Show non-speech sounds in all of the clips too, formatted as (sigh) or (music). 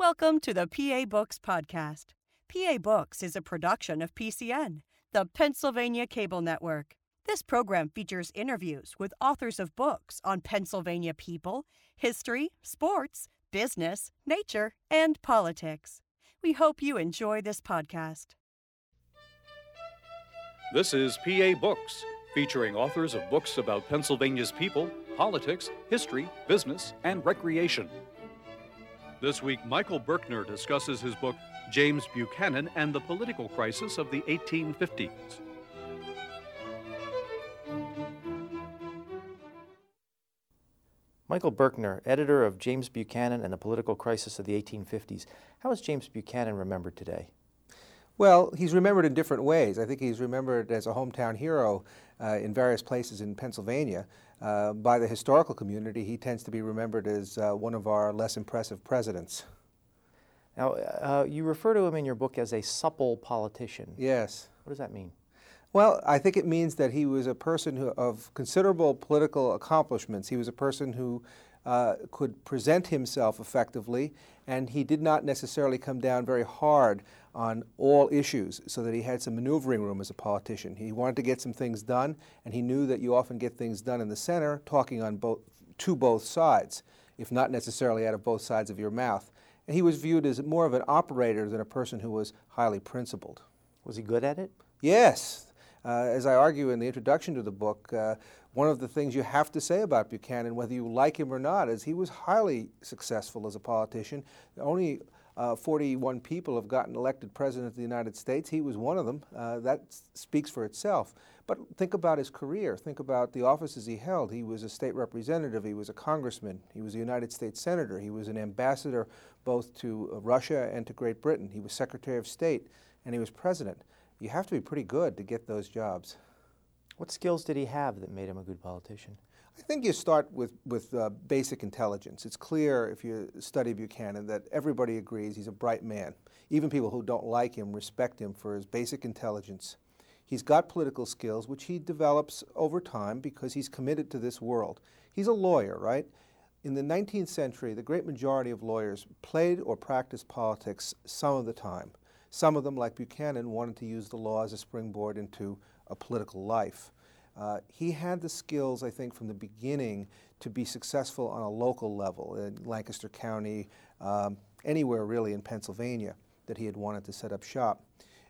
Welcome to the PA Books Podcast. PA Books is a production of PCN, the Pennsylvania Cable Network. This program features interviews with authors of books on Pennsylvania people, history, sports, business, nature, and politics. We hope you enjoy this podcast. This is PA Books, featuring authors of books about Pennsylvania's people, politics, history, business, and recreation. This week, Michael Birkner discusses his book, James Buchanan and the Political Crisis of the 1850s. Michael Birkner, editor of James Buchanan and the Political Crisis of the 1850s. How is James Buchanan remembered today? Well, he's remembered in different ways. I think he's remembered as a hometown hero uh, in various places in Pennsylvania. Uh, by the historical community, he tends to be remembered as uh, one of our less impressive presidents. Now, uh, you refer to him in your book as a supple politician. Yes. What does that mean? Well, I think it means that he was a person who, of considerable political accomplishments. He was a person who uh, could present himself effectively, and he did not necessarily come down very hard on all issues so that he had some maneuvering room as a politician. He wanted to get some things done, and he knew that you often get things done in the center, talking on both, to both sides, if not necessarily out of both sides of your mouth. And he was viewed as more of an operator than a person who was highly principled. Was he good at it? Yes, uh, as I argue in the introduction to the book, uh, one of the things you have to say about Buchanan, whether you like him or not, is he was highly successful as a politician. Only uh, 41 people have gotten elected president of the United States. He was one of them. Uh, that speaks for itself. But think about his career. Think about the offices he held. He was a state representative. He was a congressman. He was a United States senator. He was an ambassador both to uh, Russia and to Great Britain. He was Secretary of State, and he was president you have to be pretty good to get those jobs. What skills did he have that made him a good politician? I think you start with, with uh, basic intelligence. It's clear if you study Buchanan that everybody agrees he's a bright man. Even people who don't like him respect him for his basic intelligence. He's got political skills, which he develops over time because he's committed to this world. He's a lawyer, right? In the 19th century, the great majority of lawyers played or practiced politics some of the time. Some of them, like Buchanan, wanted to use the law as a springboard into a political life. Uh, he had the skills, I think, from the beginning to be successful on a local level in Lancaster County, um, anywhere really in Pennsylvania that he had wanted to set up shop.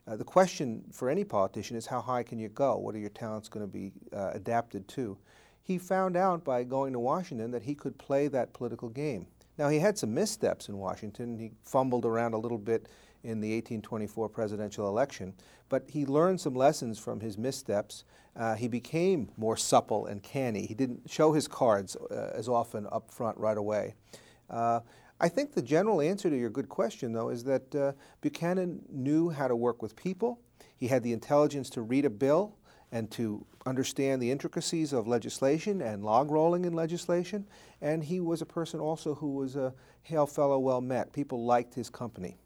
Uh, the question for any politician is how high can you go? What are your talents going to be uh, adapted to? He found out by going to Washington that he could play that political game. Now, he had some missteps in Washington. He fumbled around a little bit in the 1824 presidential election. But he learned some lessons from his missteps. Uh, he became more supple and canny. He didn't show his cards uh, as often up front right away. Uh, I think the general answer to your good question, though, is that uh, Buchanan knew how to work with people. He had the intelligence to read a bill and to understand the intricacies of legislation and log rolling in legislation. And he was a person also who was a hail fellow well met. People liked his company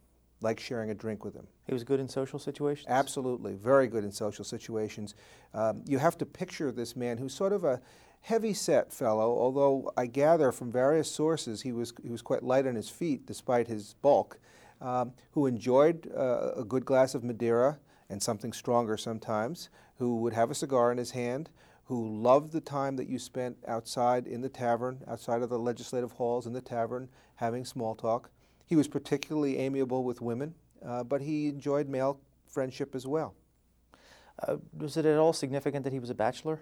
like sharing a drink with him. He was good in social situations? Absolutely, very good in social situations. Um, you have to picture this man who's sort of a heavy set fellow, although I gather from various sources he was, he was quite light on his feet despite his bulk, um, who enjoyed uh, a good glass of Madeira and something stronger sometimes, who would have a cigar in his hand, who loved the time that you spent outside in the tavern, outside of the legislative halls in the tavern, having small talk. He was particularly amiable with women, uh, but he enjoyed male friendship as well. Uh, was it at all significant that he was a bachelor?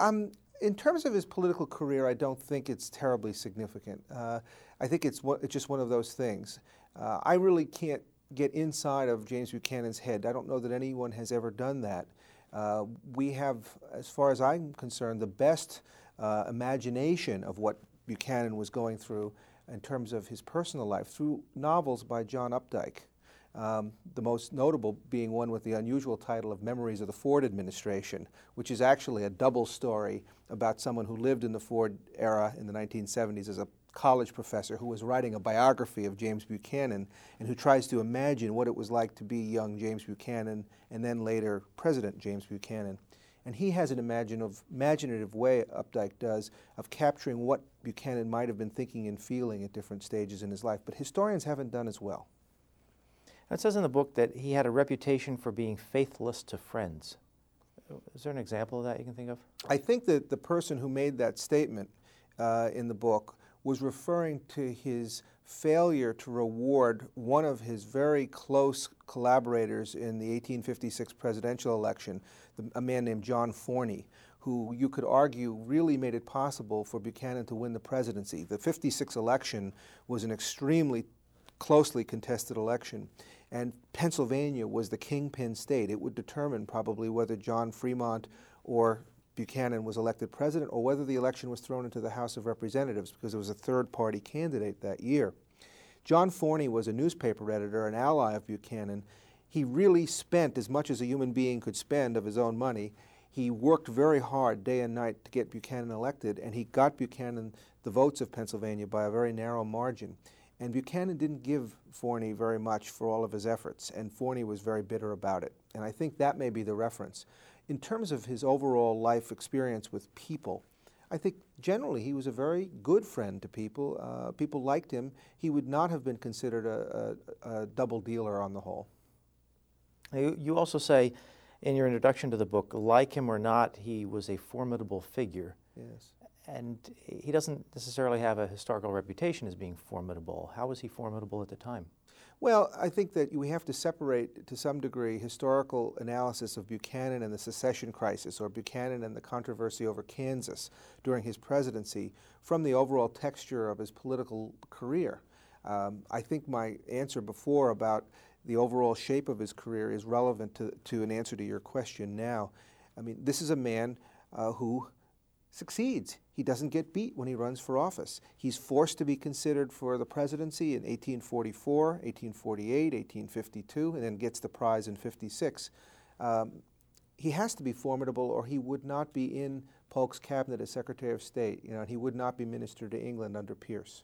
Um, in terms of his political career, I don't think it's terribly significant. Uh, I think it's, it's just one of those things. Uh, I really can't get inside of James Buchanan's head. I don't know that anyone has ever done that. Uh, we have, as far as I'm concerned, the best uh, imagination of what Buchanan was going through in terms of his personal life through novels by John Updike. Um, the most notable being one with the unusual title of Memories of the Ford Administration, which is actually a double story about someone who lived in the Ford era in the 1970s as a college professor who was writing a biography of James Buchanan and who tries to imagine what it was like to be young James Buchanan and then later President James Buchanan. And he has an imaginative, imaginative way, Updike does, of capturing what Buchanan might have been thinking and feeling at different stages in his life. But historians haven't done as well. It says in the book that he had a reputation for being faithless to friends. Is there an example of that you can think of? I think that the person who made that statement uh, in the book was referring to his failure to reward one of his very close collaborators in the 1856 presidential election, a man named John Forney, who you could argue really made it possible for Buchanan to win the presidency. The 56 election was an extremely closely contested election. And Pennsylvania was the kingpin state. It would determine probably whether John Fremont or Buchanan was elected president or whether the election was thrown into the House of Representatives because it was a third party candidate that year. John Forney was a newspaper editor, an ally of Buchanan. He really spent as much as a human being could spend of his own money. He worked very hard day and night to get Buchanan elected, and he got Buchanan the votes of Pennsylvania by a very narrow margin. And Buchanan didn't give Forney very much for all of his efforts, and Forney was very bitter about it. And I think that may be the reference. In terms of his overall life experience with people, I think generally he was a very good friend to people. Uh, people liked him. He would not have been considered a, a, a double dealer on the whole. You, you also say in your introduction to the book, like him or not, he was a formidable figure. Yes and he doesn't necessarily have a historical reputation as being formidable. How was he formidable at the time? Well, I think that we have to separate to some degree historical analysis of Buchanan and the secession crisis or Buchanan and the controversy over Kansas during his presidency from the overall texture of his political career. Um, I think my answer before about the overall shape of his career is relevant to, to an answer to your question now. I mean, this is a man uh, who succeeds. He doesn't get beat when he runs for office. He's forced to be considered for the presidency in 1844, 1848, 1852, and then gets the prize in 56. Um, he has to be formidable or he would not be in Polk's cabinet as Secretary of State. You know, he would not be Minister to England under Pierce.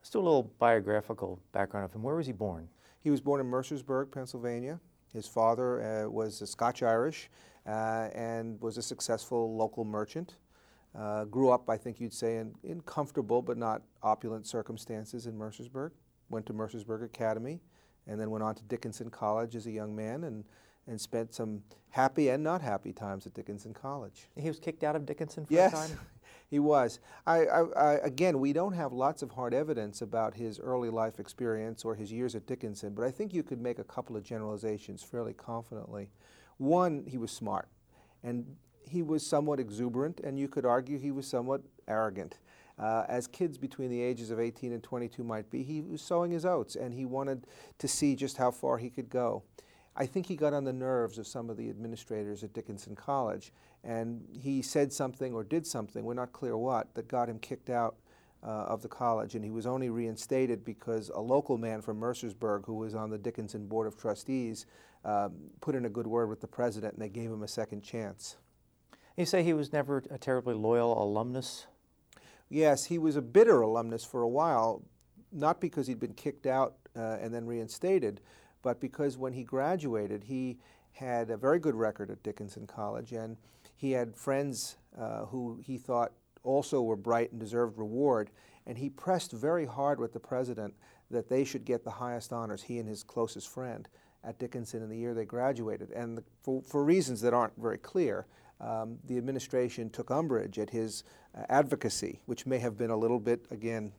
Let's do a little biographical background of him. Where was he born? He was born in Mercersburg, Pennsylvania. His father uh, was Scotch-Irish uh, and was a successful local merchant. Uh, grew up, I think you'd say, in, in comfortable but not opulent circumstances in Mercersburg. Went to Mercersburg Academy and then went on to Dickinson College as a young man and, and spent some happy and not happy times at Dickinson College. He was kicked out of Dickinson for yes, a time? (laughs) he was. I, I, I, again, we don't have lots of hard evidence about his early life experience or his years at Dickinson, but I think you could make a couple of generalizations fairly confidently. One, he was smart, and he was somewhat exuberant, and you could argue he was somewhat arrogant. Uh, as kids between the ages of 18 and 22 might be, he was sowing his oats, and he wanted to see just how far he could go. I think he got on the nerves of some of the administrators at Dickinson College, and he said something or did something, we're not clear what, that got him kicked out uh, of the college, and he was only reinstated because a local man from Mercersburg, who was on the Dickinson Board of Trustees, um, put in a good word with the president and they gave him a second chance. You say he was never a terribly loyal alumnus? Yes, he was a bitter alumnus for a while, not because he'd been kicked out uh, and then reinstated, but because when he graduated, he had a very good record at Dickinson College and he had friends uh, who he thought also were bright and deserved reward. And he pressed very hard with the president that they should get the highest honors, he and his closest friend at Dickinson in the year they graduated. And the, for, for, reasons that aren't very clear, um, the administration took umbrage at his uh, advocacy, which may have been a little bit, again,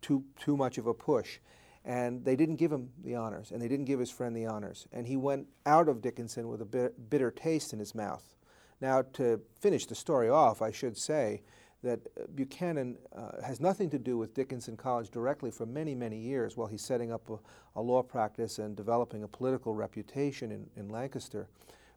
too, too much of a push. And they didn't give him the honors, and they didn't give his friend the honors. And he went out of Dickinson with a bit, bitter taste in his mouth. Now, to finish the story off, I should say that Buchanan uh, has nothing to do with Dickinson College directly for many, many years while he's setting up a, a law practice and developing a political reputation in, in Lancaster.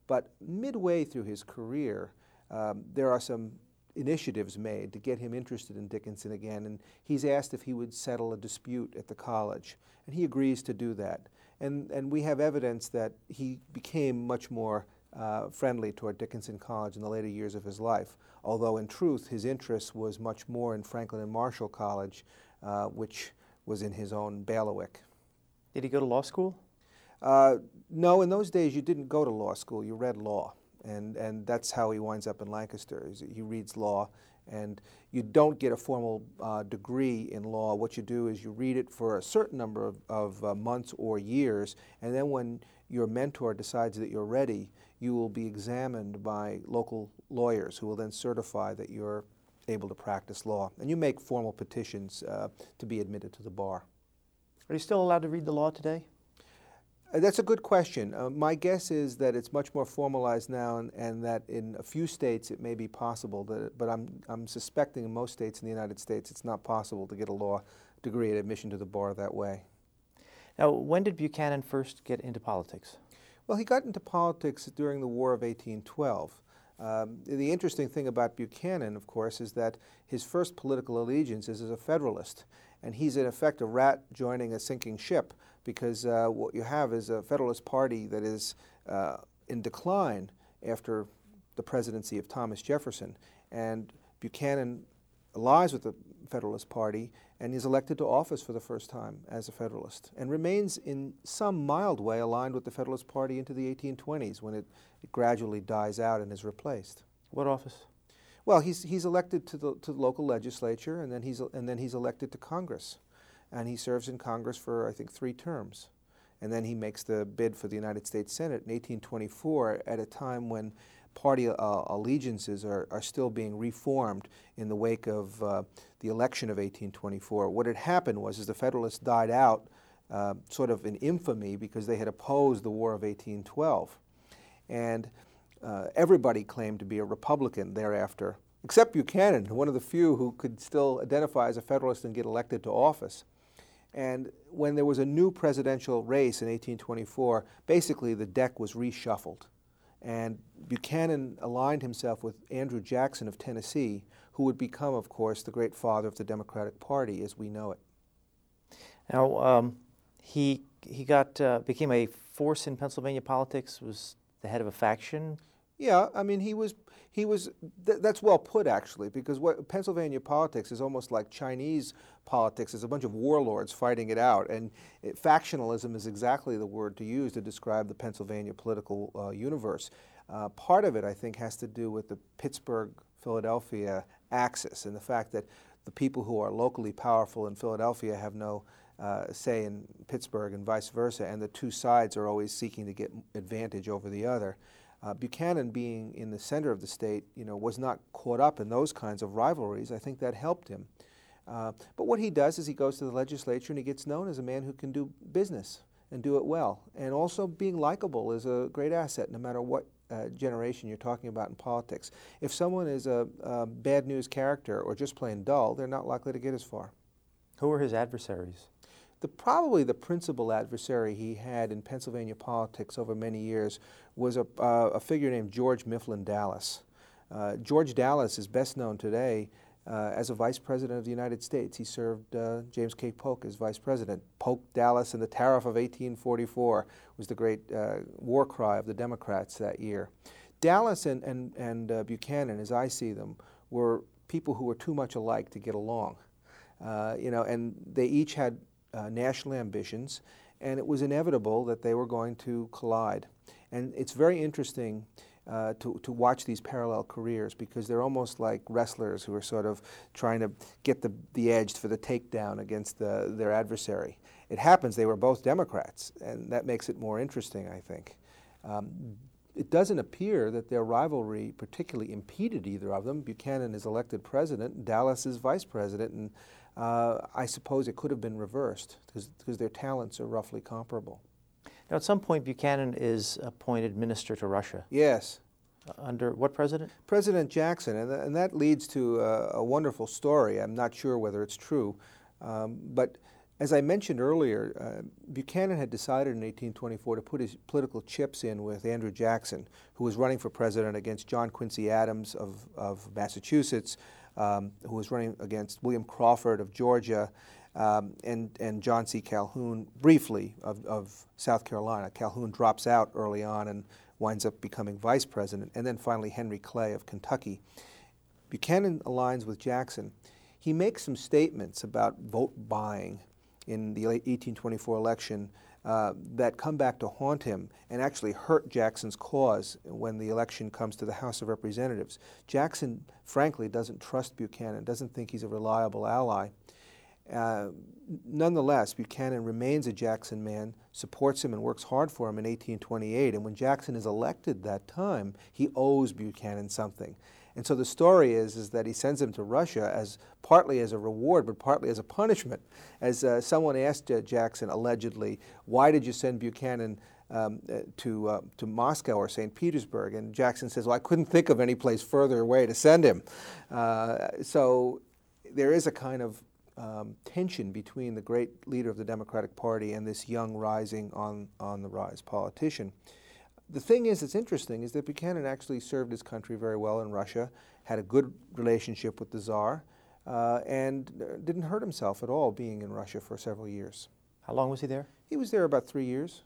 But midway through his career, um, there are some initiatives made to get him interested in Dickinson again, and he's asked if he would settle a dispute at the college, and he agrees to do that. And, and we have evidence that he became much more uh, friendly toward Dickinson College in the later years of his life, although in truth his interest was much more in Franklin and Marshall College, uh, which was in his own bailiwick. Did he go to law school? Uh, no, in those days you didn't go to law school, you read law. And, and that's how he winds up in Lancaster. He reads law, and you don't get a formal uh, degree in law. What you do is you read it for a certain number of, of uh, months or years, and then when your mentor decides that you're ready, you will be examined by local lawyers who will then certify that you're able to practice law. And you make formal petitions uh, to be admitted to the bar. Are you still allowed to read the law today? Uh, that's a good question. Uh, my guess is that it's much more formalized now, and, and, that in a few states it may be possible. That, but I'm, I'm suspecting in most states in the United States it's not possible to get a law degree at admission to the bar that way. Now, when did Buchanan first get into politics? Well, he got into politics during the War of 1812. Um, the interesting thing about Buchanan, of course, is that his first political allegiance is as a Federalist. And he's, in effect, a rat joining a sinking ship because uh, what you have is a Federalist Party that is uh, in decline after the presidency of Thomas Jefferson. And Buchanan allies with the Federalist Party and is elected to office for the first time as a Federalist and remains in some mild way aligned with the Federalist Party into the 1820s when it, it gradually dies out and is replaced. What office? Well, he's, he's elected to the, to the local legislature and then, he's, and then he's elected to Congress. And he serves in Congress for, I think, three terms. And then he makes the bid for the United States Senate in 1824 at a time when party uh, allegiances are, are still being reformed in the wake of uh, the election of 1824. What had happened was, as the Federalists died out, uh, sort of in infamy because they had opposed the War of 1812. And uh, everybody claimed to be a Republican thereafter, except Buchanan, one of the few who could still identify as a Federalist and get elected to office. And when there was a new presidential race in 1824, basically the deck was reshuffled. And Buchanan aligned himself with Andrew Jackson of Tennessee, who would become, of course, the great father of the Democratic Party as we know it. Now, um, he, he got, uh, became a force in Pennsylvania politics, was the head of a faction. Yeah, I mean, he was he was th that's well put actually because what Pennsylvania politics is almost like Chinese politics. It's a bunch of warlords fighting it out, and it, factionalism is exactly the word to use to describe the Pennsylvania political uh, universe. Uh, part of it, I think, has to do with the Pittsburgh Philadelphia axis and the fact that the people who are locally powerful in Philadelphia have no uh, say in Pittsburgh and vice versa, and the two sides are always seeking to get advantage over the other. Uh, Buchanan being in the center of the state, you know, was not caught up in those kinds of rivalries. I think that helped him. Uh, but what he does is he goes to the legislature and he gets known as a man who can do business and do it well. And also being likable is a great asset no matter what uh, generation you're talking about in politics. If someone is a, a bad news character or just plain dull, they're not likely to get as far. Who were his adversaries? The, probably the principal adversary he had in Pennsylvania politics over many years was a, uh, a figure named George Mifflin Dallas. Uh, George Dallas is best known today uh, as a vice president of the United States. He served uh, James K. Polk as vice president. Polk, Dallas, and the Tariff of 1844 was the great uh, war cry of the Democrats that year. Dallas and, and, and uh, Buchanan, as I see them, were people who were too much alike to get along. you know, and they each had uh, national ambitions, and it was inevitable that they were going to collide. And it's very interesting uh, to, to watch these parallel careers because they're almost like wrestlers who are sort of trying to get the, the edge for the takedown against the, their adversary. It happens they were both Democrats, and that makes it more interesting, I think. Um, it doesn't appear that their rivalry particularly impeded either of them. Buchanan is elected president, Dallas is vice president, and uh, I suppose it could have been reversed because their talents are roughly comparable. Now, at some point, Buchanan is appointed minister to Russia. Yes. Uh, under what president? President Jackson, and, th and that leads to a, a, wonderful story. I'm not sure whether it's true, um, but as I mentioned earlier, uh, Buchanan had decided in 1824 to put his political chips in with Andrew Jackson, who was running for president against John Quincy Adams of, of Massachusetts, um, who was running against William Crawford of Georgia, um, and, and John C. Calhoun, briefly, of, of South Carolina. Calhoun drops out early on and winds up becoming vice president, and then finally Henry Clay of Kentucky. Buchanan aligns with Jackson. He makes some statements about vote buying in the 1824 election uh, that come back to haunt him and actually hurt Jackson's cause when the election comes to the House of Representatives. Jackson, frankly, doesn't trust Buchanan, doesn't think he's a reliable ally. Uh, nonetheless, Buchanan remains a Jackson man, supports him, and works hard for him in 1828. And when Jackson is elected that time, he owes Buchanan something. And so the story is, is that he sends him to Russia as partly as a reward, but partly as a punishment. As uh, someone asked uh, Jackson allegedly, why did you send Buchanan um, uh, to, uh, to Moscow or St. Petersburg? And Jackson says, well, I couldn't think of any place further away to send him. Uh, so there is a kind of um, tension between the great leader of the Democratic Party and this young rising on, on the rise politician. The thing is that's interesting is that Buchanan actually served his country very well in Russia, had a good relationship with the Tsar, uh, and uh, didn't hurt himself at all being in Russia for several years. How long was he there? He was there about three years.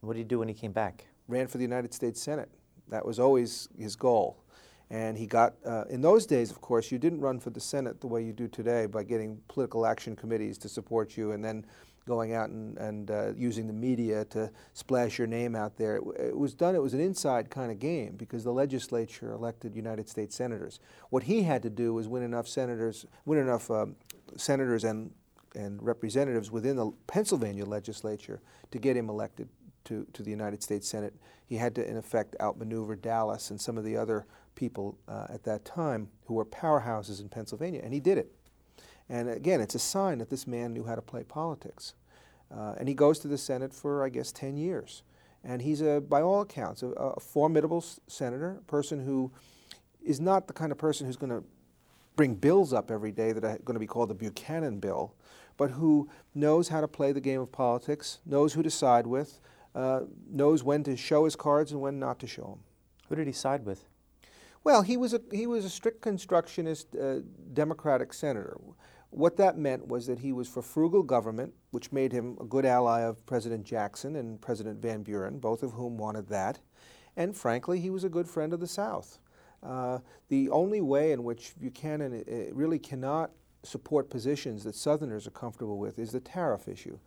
What did he do when he came back? Ran for the United States Senate. That was always his goal. And he got, uh, in those days, of course, you didn't run for the Senate the way you do today by getting political action committees to support you and then going out and, and uh, using the media to splash your name out there. It, it, was done, it was an inside kind of game because the legislature elected United States senators. What he had to do was win enough senators, win enough um, senators and, and representatives within the Pennsylvania legislature to get him elected to, to the United States Senate. He had to, in effect, outmaneuver Dallas and some of the other people uh, at that time who were powerhouses in Pennsylvania, and he did it. And again, it's a sign that this man knew how to play politics. Uh, and he goes to the Senate for, I guess, 10 years. And he's, a, by all accounts, a, a formidable senator, a person who is not the kind of person who's going to bring bills up every day that are going to be called the Buchanan bill, but who knows how to play the game of politics, knows who to side with, uh, knows when to show his cards and when not to show them. Who did he side with? Well, he was a, he was a strict constructionist uh, Democratic senator. What that meant was that he was for frugal government, which made him a good ally of President Jackson and President Van Buren, both of whom wanted that. And frankly, he was a good friend of the South. Uh, the only way in which Buchanan really cannot support positions that Southerners are comfortable with is the tariff issue.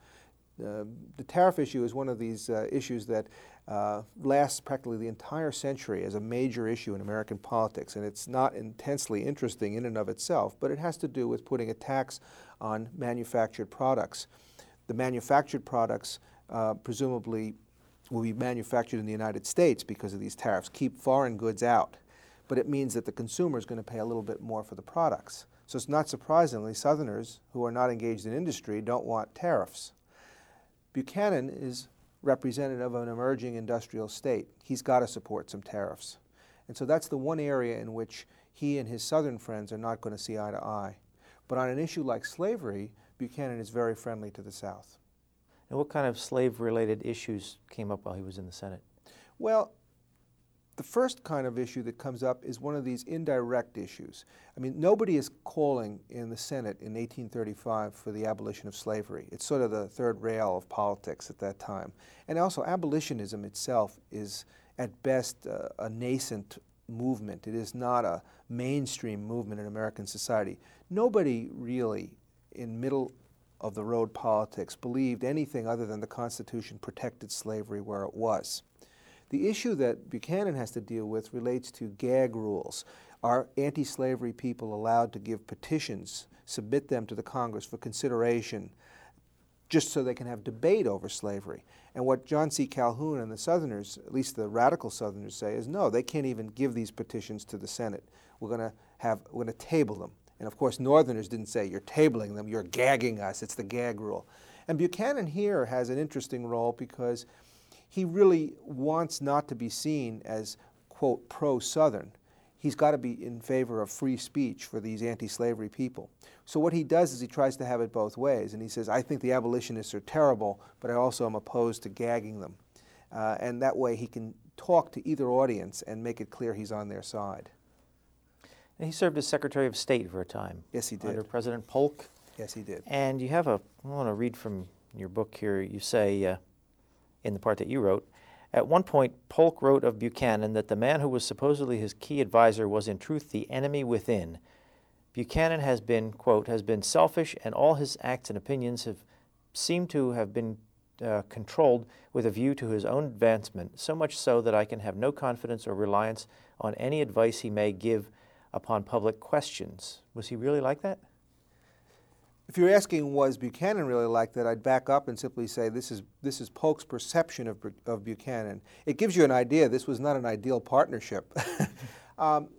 Uh, the tariff issue is one of these uh, issues that uh, lasts practically the entire century as a major issue in American politics, and it's not intensely interesting in and of itself, but it has to do with putting a tax on manufactured products. The manufactured products uh, presumably will be manufactured in the United States because of these tariffs, keep foreign goods out, but it means that the consumer is going to pay a little bit more for the products. So it's not surprisingly, Southerners who are not engaged in industry don't want tariffs. Buchanan is representative of an emerging industrial state. He's got to support some tariffs. And so that's the one area in which he and his Southern friends are not going to see eye to eye. But on an issue like slavery, Buchanan is very friendly to the South. And what kind of slave related issues came up while he was in the Senate? Well, the first kind of issue that comes up is one of these indirect issues. I mean, nobody is calling in the Senate in 1835 for the abolition of slavery. It's sort of the third rail of politics at that time. And also, abolitionism itself is, at best, a nascent movement. It is not a mainstream movement in American society. Nobody really, in middle of the road politics, believed anything other than the Constitution protected slavery where it was. The issue that Buchanan has to deal with relates to gag rules. Are anti slavery people allowed to give petitions, submit them to the Congress for consideration, just so they can have debate over slavery? And what John C. Calhoun and the Southerners, at least the radical Southerners, say is no, they can't even give these petitions to the Senate. We're going to have, we're going to table them. And of course, Northerners didn't say, you're tabling them, you're gagging us. It's the gag rule. And Buchanan here has an interesting role because he really wants not to be seen as, quote, pro Southern. He's got to be in favor of free speech for these anti slavery people. So, what he does is he tries to have it both ways. And he says, I think the abolitionists are terrible, but I also am opposed to gagging them. Uh, and that way he can talk to either audience and make it clear he's on their side. And he served as Secretary of State for a time. Yes, he did. Under President Polk. Yes, he did. And you have a, I want to read from your book here. You say, uh, in the part that you wrote. At one point, Polk wrote of Buchanan that the man who was supposedly his key advisor was in truth the enemy within. Buchanan has been, quote, has been selfish, and all his acts and opinions have seem to have been uh, controlled with a view to his own advancement, so much so that I can have no confidence or reliance on any advice he may give upon public questions. Was he really like that? If you're asking was Buchanan really like that, I'd back up and simply say this is this is Polk's perception of, of Buchanan. It gives you an idea. This was not an ideal partnership. (laughs) um,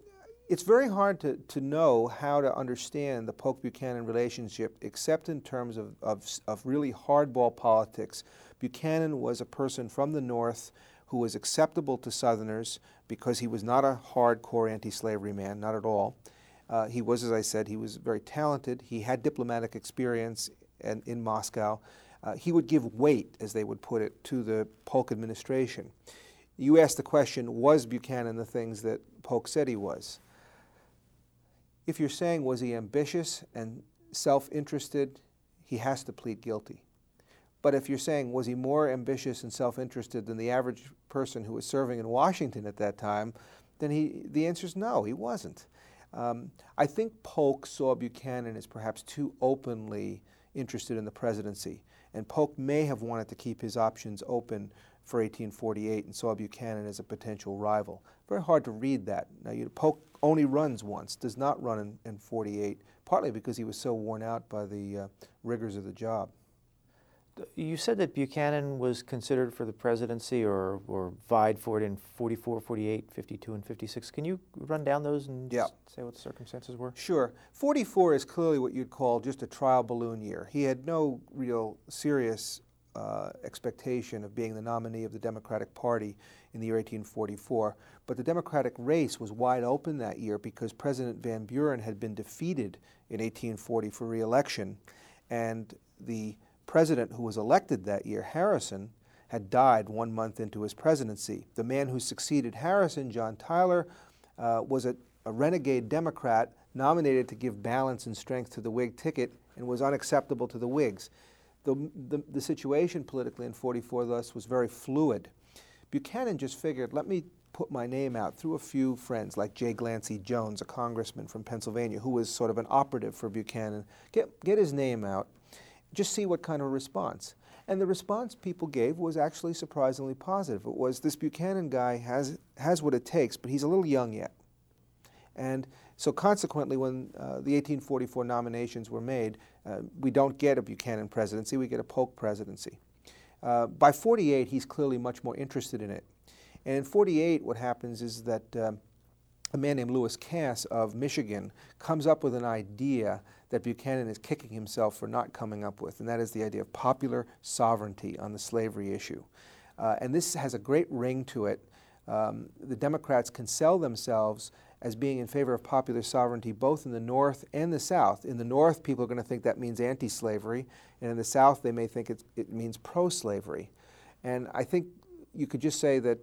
it's very hard to, to know how to understand the Polk Buchanan relationship except in terms of, of, of really hardball politics. Buchanan was a person from the North who was acceptable to Southerners because he was not a hardcore anti slavery man, not at all. Uh, he was, as I said, he was very talented. He had diplomatic experience in, in Moscow. Uh, he would give weight, as they would put it, to the Polk administration. You asked the question was Buchanan the things that Polk said he was? If you're saying was he ambitious and self interested, he has to plead guilty. But if you're saying was he more ambitious and self interested than the average person who was serving in Washington at that time, then he, the answer is no, he wasn't. Um, I think Polk saw Buchanan as perhaps too openly interested in the presidency, and Polk may have wanted to keep his options open for 1848 and saw Buchanan as a potential rival. Very hard to read that. Now, you, Polk only runs once, does not run in, in 48, partly because he was so worn out by the uh, rigors of the job. You said that Buchanan was considered for the presidency or, or vied for it in 44, 48, 52, and 56. Can you run down those and yeah. say what the circumstances were? Sure. 44 is clearly what you'd call just a trial balloon year. He had no real serious uh, expectation of being the nominee of the Democratic Party in the year 1844. But the Democratic race was wide open that year because President Van Buren had been defeated in 1840 for reelection, and the president who was elected that year, Harrison, had died one month into his presidency. The man who succeeded Harrison, John Tyler, uh, was a, a renegade Democrat nominated to give balance and strength to the Whig ticket and was unacceptable to the Whigs. The, the, the, situation politically in 44 thus was very fluid. Buchanan just figured, let me put my name out through a few friends like Jay Glancy Jones, a congressman from Pennsylvania, who was sort of an operative for Buchanan, get, get his name out, just see what kind of response. And the response people gave was actually surprisingly positive. It was this Buchanan guy has, has what it takes, but he's a little young yet. And so consequently, when uh, the 1844 nominations were made, uh, we don't get a Buchanan presidency, we get a Polk presidency. Uh, by 48, he's clearly much more interested in it. And in 48, what happens is that um, a man named Lewis Cass of Michigan comes up with an idea that Buchanan is kicking himself for not coming up with, and that is the idea of popular sovereignty on the slavery issue. Uh, and this has a great ring to it. Um, the Democrats can sell themselves as being in favor of popular sovereignty both in the North and the South. In the North, people are going to think that means anti slavery, and in the South, they may think it, it means pro slavery. And I think you could just say that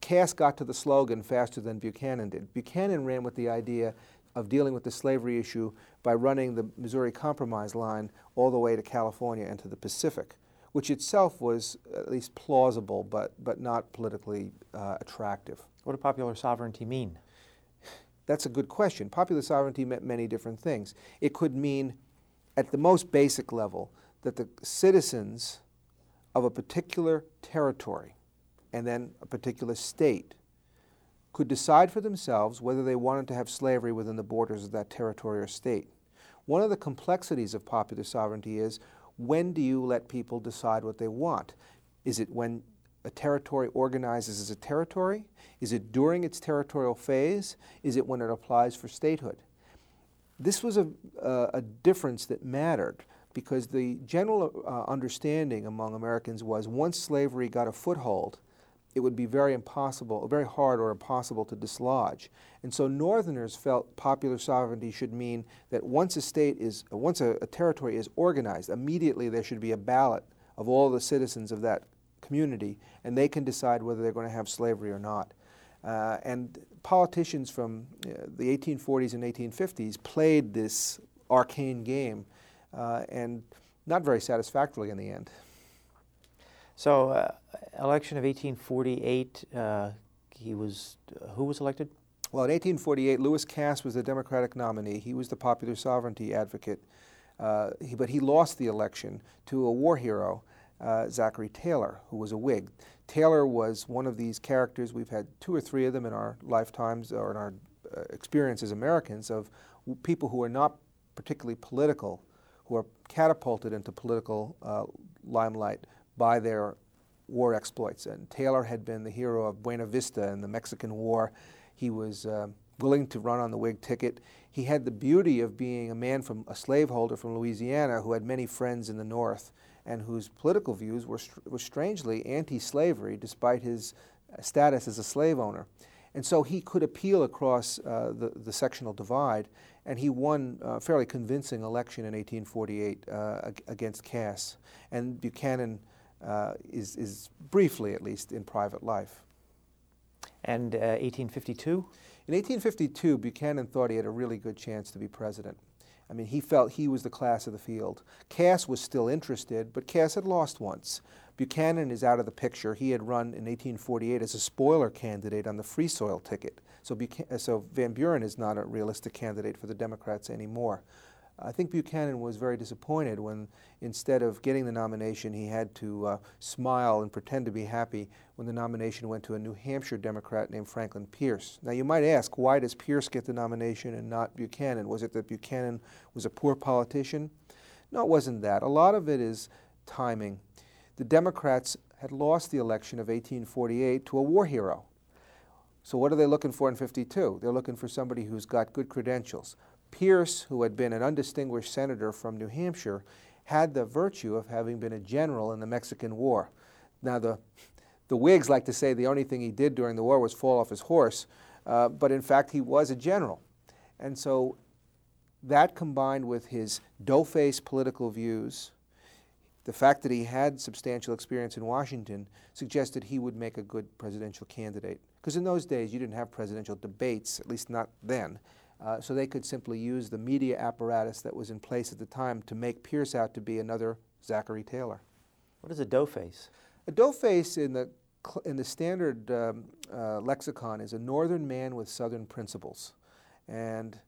Cass got to the slogan faster than Buchanan did. Buchanan ran with the idea of dealing with the slavery issue by running the Missouri Compromise line all the way to California and to the Pacific, which itself was at least plausible but, but not politically uh, attractive. What did popular sovereignty mean? That's a good question. Popular sovereignty meant many different things. It could mean, at the most basic level, that the citizens of a particular territory and then a particular state could decide for themselves whether they wanted to have slavery within the borders of that territory or state. One of the complexities of popular sovereignty is when do you let people decide what they want? Is it when a territory organizes as a territory? Is it during its territorial phase? Is it when it applies for statehood? This was a, a difference that mattered because the general uh, understanding among Americans was once slavery got a foothold, it would be very impossible, very hard or impossible to dislodge. And so Northerners felt popular sovereignty should mean that once a state is, once a, a territory is organized, immediately there should be a ballot of all the citizens of that community, and they can decide whether they're going to have slavery or not. Uh, and politicians from uh, the 1840s and 1850s played this arcane game, uh, and not very satisfactorily in the end. So, uh, election of 1848, uh, he was, uh, who was elected? Well, in 1848, Lewis Cass was the Democratic nominee. He was the popular sovereignty advocate. Uh, he, but he lost the election to a war hero, uh, Zachary Taylor, who was a Whig. Taylor was one of these characters, we've had two or three of them in our lifetimes or in our uh, experience as Americans, of people who are not particularly political, who are catapulted into political limelight by their war exploits. And Taylor had been the hero of Buena Vista in the Mexican War. He was uh, willing to run on the Whig ticket. He had the beauty of being a man from a slaveholder from Louisiana who had many friends in the North and whose political views were, were strangely anti-slavery despite his status as a slave owner. And so he could appeal across uh, the, the sectional divide, and he won a fairly convincing election in 1848 uh, against Cass. And Buchanan uh, is, is briefly, at least, in private life. And 1852? Uh, in 1852, Buchanan thought he had a really good chance to be president. I mean, he felt he was the class of the field. Cass was still interested, but Cass had lost once. Buchanan is out of the picture. He had run in 1848 as a spoiler candidate on the Free Soil ticket. So, Buch- so Van Buren is not a realistic candidate for the Democrats anymore. I think Buchanan was very disappointed when instead of getting the nomination, he had to uh, smile and pretend to be happy when the nomination went to a New Hampshire Democrat named Franklin Pierce. Now, you might ask, why does Pierce get the nomination and not Buchanan? Was it that Buchanan was a poor politician? No, it wasn't that. A lot of it is timing. The Democrats had lost the election of 1848 to a war hero. So, what are they looking for in 52? They're looking for somebody who's got good credentials. Pierce, who had been an undistinguished senator from New Hampshire, had the virtue of having been a general in the Mexican War. Now, the, the Whigs like to say the only thing he did during the war was fall off his horse, uh, but in fact, he was a general. And so that combined with his dough-faced political views, the fact that he had substantial experience in Washington suggested he would make a good presidential candidate. Because in those days, you didn't have presidential debates, at least not then. Uh, so they could simply use the media apparatus that was in place at the time to make Pierce out to be another Zachary Taylor. What is a dough face? A dough face in the in the standard um, uh, lexicon is a northern man with southern principles, and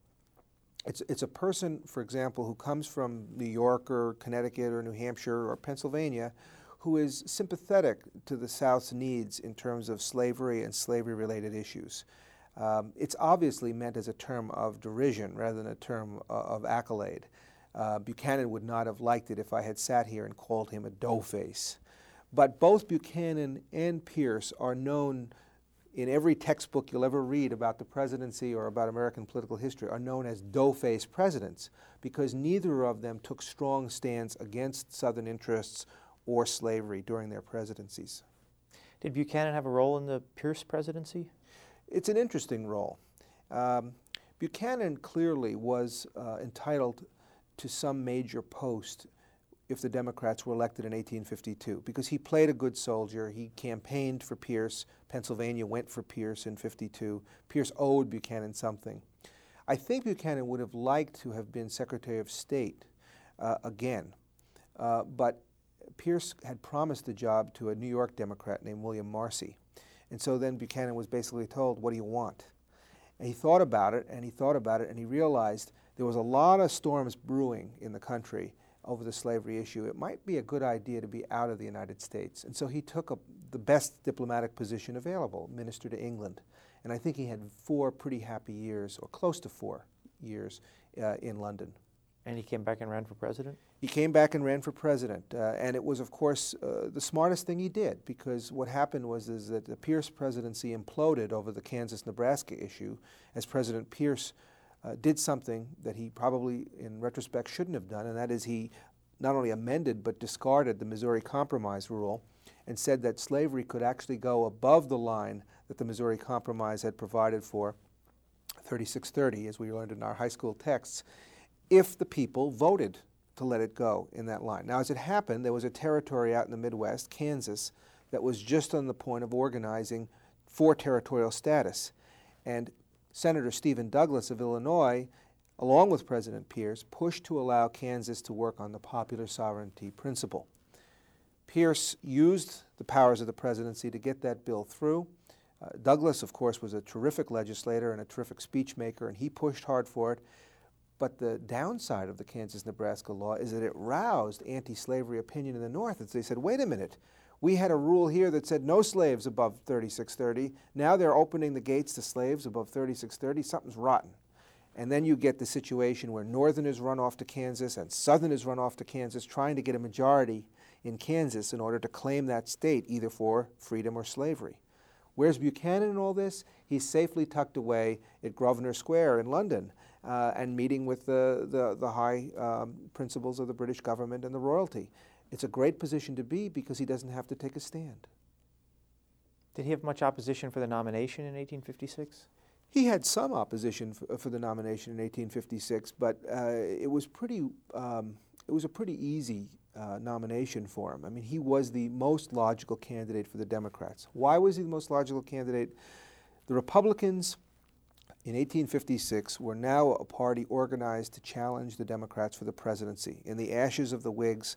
it's it's a person, for example, who comes from New York or Connecticut or New Hampshire or Pennsylvania, who is sympathetic to the South's needs in terms of slavery and slavery-related issues. Um, it's obviously meant as a term of derision rather than a term uh, of accolade. Uh, Buchanan would not have liked it if I had sat here and called him a doughface. But both Buchanan and Pierce are known in every textbook you'll ever read about the presidency or about American political history are known as dough-face presidents because neither of them took strong stands against Southern interests or slavery during their presidencies. Did Buchanan have a role in the Pierce presidency? It's an interesting role. Um, Buchanan clearly was uh, entitled to some major post if the Democrats were elected in 1852 because he played a good soldier. He campaigned for Pierce. Pennsylvania went for Pierce in 52. Pierce owed Buchanan something. I think Buchanan would have liked to have been Secretary of State uh, again, uh, but Pierce had promised the job to a New York Democrat named William Marcy. And so then Buchanan was basically told, What do you want? And he thought about it and he thought about it and he realized there was a lot of storms brewing in the country over the slavery issue. It might be a good idea to be out of the United States. And so he took a, the best diplomatic position available, minister to England. And I think he had four pretty happy years, or close to four years, uh, in London. And he came back and ran for president? He came back and ran for president, uh, and it was, of course, uh, the smartest thing he did because what happened was is that the Pierce presidency imploded over the Kansas-Nebraska issue, as President Pierce uh, did something that he probably, in retrospect, shouldn't have done, and that is he not only amended but discarded the Missouri Compromise rule and said that slavery could actually go above the line that the Missouri Compromise had provided for, 3630, as we learned in our high school texts, if the people voted to let it go in that line. Now, as it happened, there was a territory out in the Midwest, Kansas, that was just on the point of organizing for territorial status. And Senator Stephen Douglas of Illinois, along with President Pierce, pushed to allow Kansas to work on the popular sovereignty principle. Pierce used the powers of the presidency to get that bill through. Uh, Douglas, of course, was a terrific legislator and a terrific speechmaker, and he pushed hard for it. But the downside of the Kansas Nebraska law is that it roused anti slavery opinion in the North. As they said, wait a minute, we had a rule here that said no slaves above 3630. Now they're opening the gates to slaves above 3630. Something's rotten. And then you get the situation where Northerners run off to Kansas and Southerners run off to Kansas trying to get a majority in Kansas in order to claim that state either for freedom or slavery. Where's Buchanan in all this? He's safely tucked away at Grosvenor Square in London uh, and meeting with the, the, the high um, principles of the British government and the royalty. It's a great position to be because he doesn't have to take a stand. Did he have much opposition for the nomination in 1856? He had some opposition for, for the nomination in 1856, but uh, it was pretty. Um, it was a pretty easy uh, nomination for him. I mean, he was the most logical candidate for the Democrats. Why was he the most logical candidate? The Republicans in 1856 were now a party organized to challenge the Democrats for the presidency. In the ashes of the Whigs,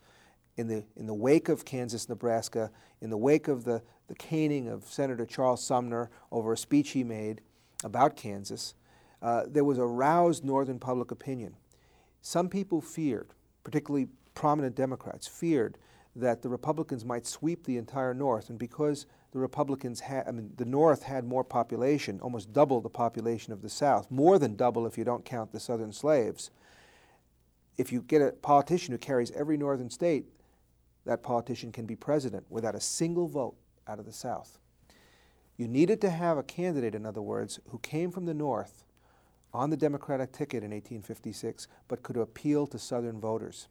in the, in the wake of Kansas, Nebraska, in the wake of the, the caning of Senator Charles Sumner over a speech he made about Kansas, uh, there was a roused Northern public opinion. Some people feared, particularly prominent Democrats, feared that the Republicans might sweep the entire North, and because the Republicans had, I mean, the North had more population, almost double the population of the South, more than double if you don't count the Southern slaves. If you get a politician who carries every Northern state, that politician can be president without a single vote out of the South. You needed to have a candidate, in other words, who came from the North on the Democratic ticket in 1856, but could appeal to Southern voters.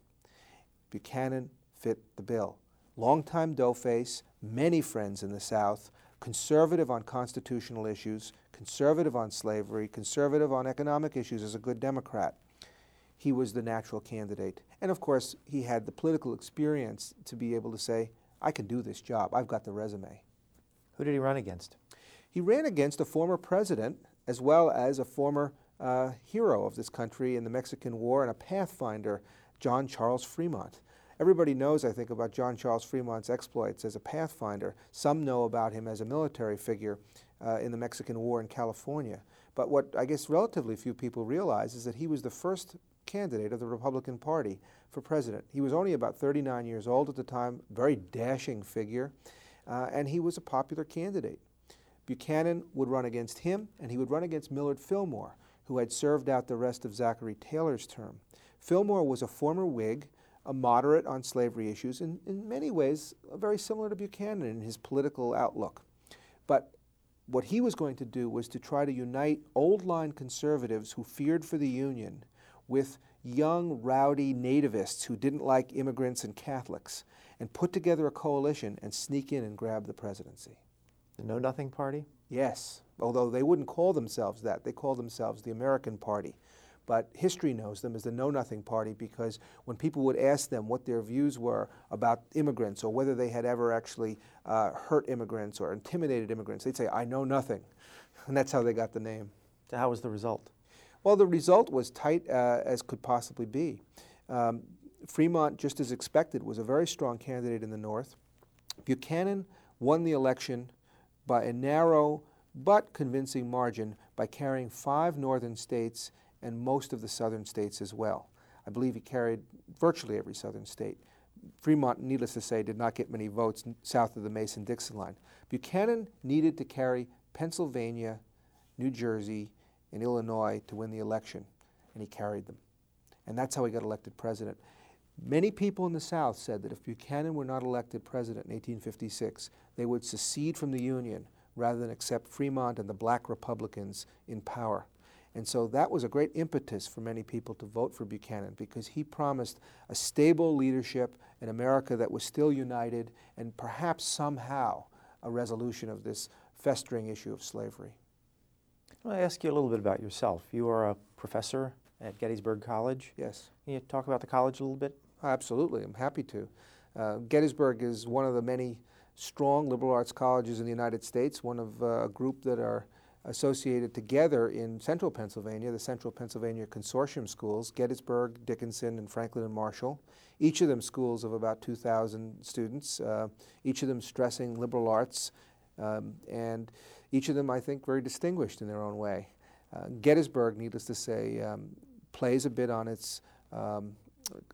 Buchanan fit the bill. Longtime doughface, many friends in the South, conservative on constitutional issues, conservative on slavery, conservative on economic issues as a good Democrat. He was the natural candidate. And of course, he had the political experience to be able to say, I can do this job. I've got the resume. Who did he run against? He ran against a former president as well as a former uh, hero of this country in the Mexican War and a pathfinder, John Charles Fremont. Everybody knows, I think, about John Charles Fremont's exploits as a pathfinder. Some know about him as a military figure uh, in the Mexican War in California. But what I guess relatively few people realize is that he was the first candidate of the Republican Party for president. He was only about 39 years old at the time, very dashing figure, uh, and he was a popular candidate. Buchanan would run against him, and he would run against Millard Fillmore, who had served out the rest of Zachary Taylor's term. Fillmore was a former Whig, a moderate on slavery issues, and in many ways very similar to Buchanan in his political outlook. But what he was going to do was to try to unite old line conservatives who feared for the Union with young, rowdy nativists who didn't like immigrants and Catholics and put together a coalition and sneak in and grab the presidency. The Know Nothing Party? Yes, although they wouldn't call themselves that. They called themselves the American Party. But history knows them as the Know Nothing Party because when people would ask them what their views were about immigrants or whether they had ever actually uh, hurt immigrants or intimidated immigrants, they'd say, I know nothing. (laughs) And that's how they got the name. So, how was the result? Well, the result was tight uh, as could possibly be. Um, Fremont, just as expected, was a very strong candidate in the North. Buchanan won the election by a narrow but convincing margin by carrying five northern states and most of the southern states as well. I believe he carried virtually every southern state. Fremont, needless to say, did not get many votes south of the Mason Dixon line. Buchanan needed to carry Pennsylvania, New Jersey, and Illinois to win the election, and he carried them. And that's how he got elected president. Many people in the South said that if Buchanan were not elected president in 1856, they would secede from the Union rather than accept Fremont and the black Republicans in power. And so that was a great impetus for many people to vote for Buchanan because he promised a stable leadership in America that was still united and perhaps somehow a resolution of this festering issue of slavery. I want to ask you a little bit about yourself. You are a professor at Gettysburg College. Yes. Can you talk about the college a little bit? Absolutely, I'm happy to. Uh, Gettysburg is one of the many strong liberal arts colleges in the United States, one of uh, a group that are associated together in central Pennsylvania, the Central Pennsylvania Consortium schools, Gettysburg, Dickinson, and Franklin and Marshall. Each of them schools of about 2,000 students, uh, each of them stressing liberal arts um, and each of them, I think, very distinguished in their own way. Uh, Gettysburg, needless to say, um, plays a bit on its um,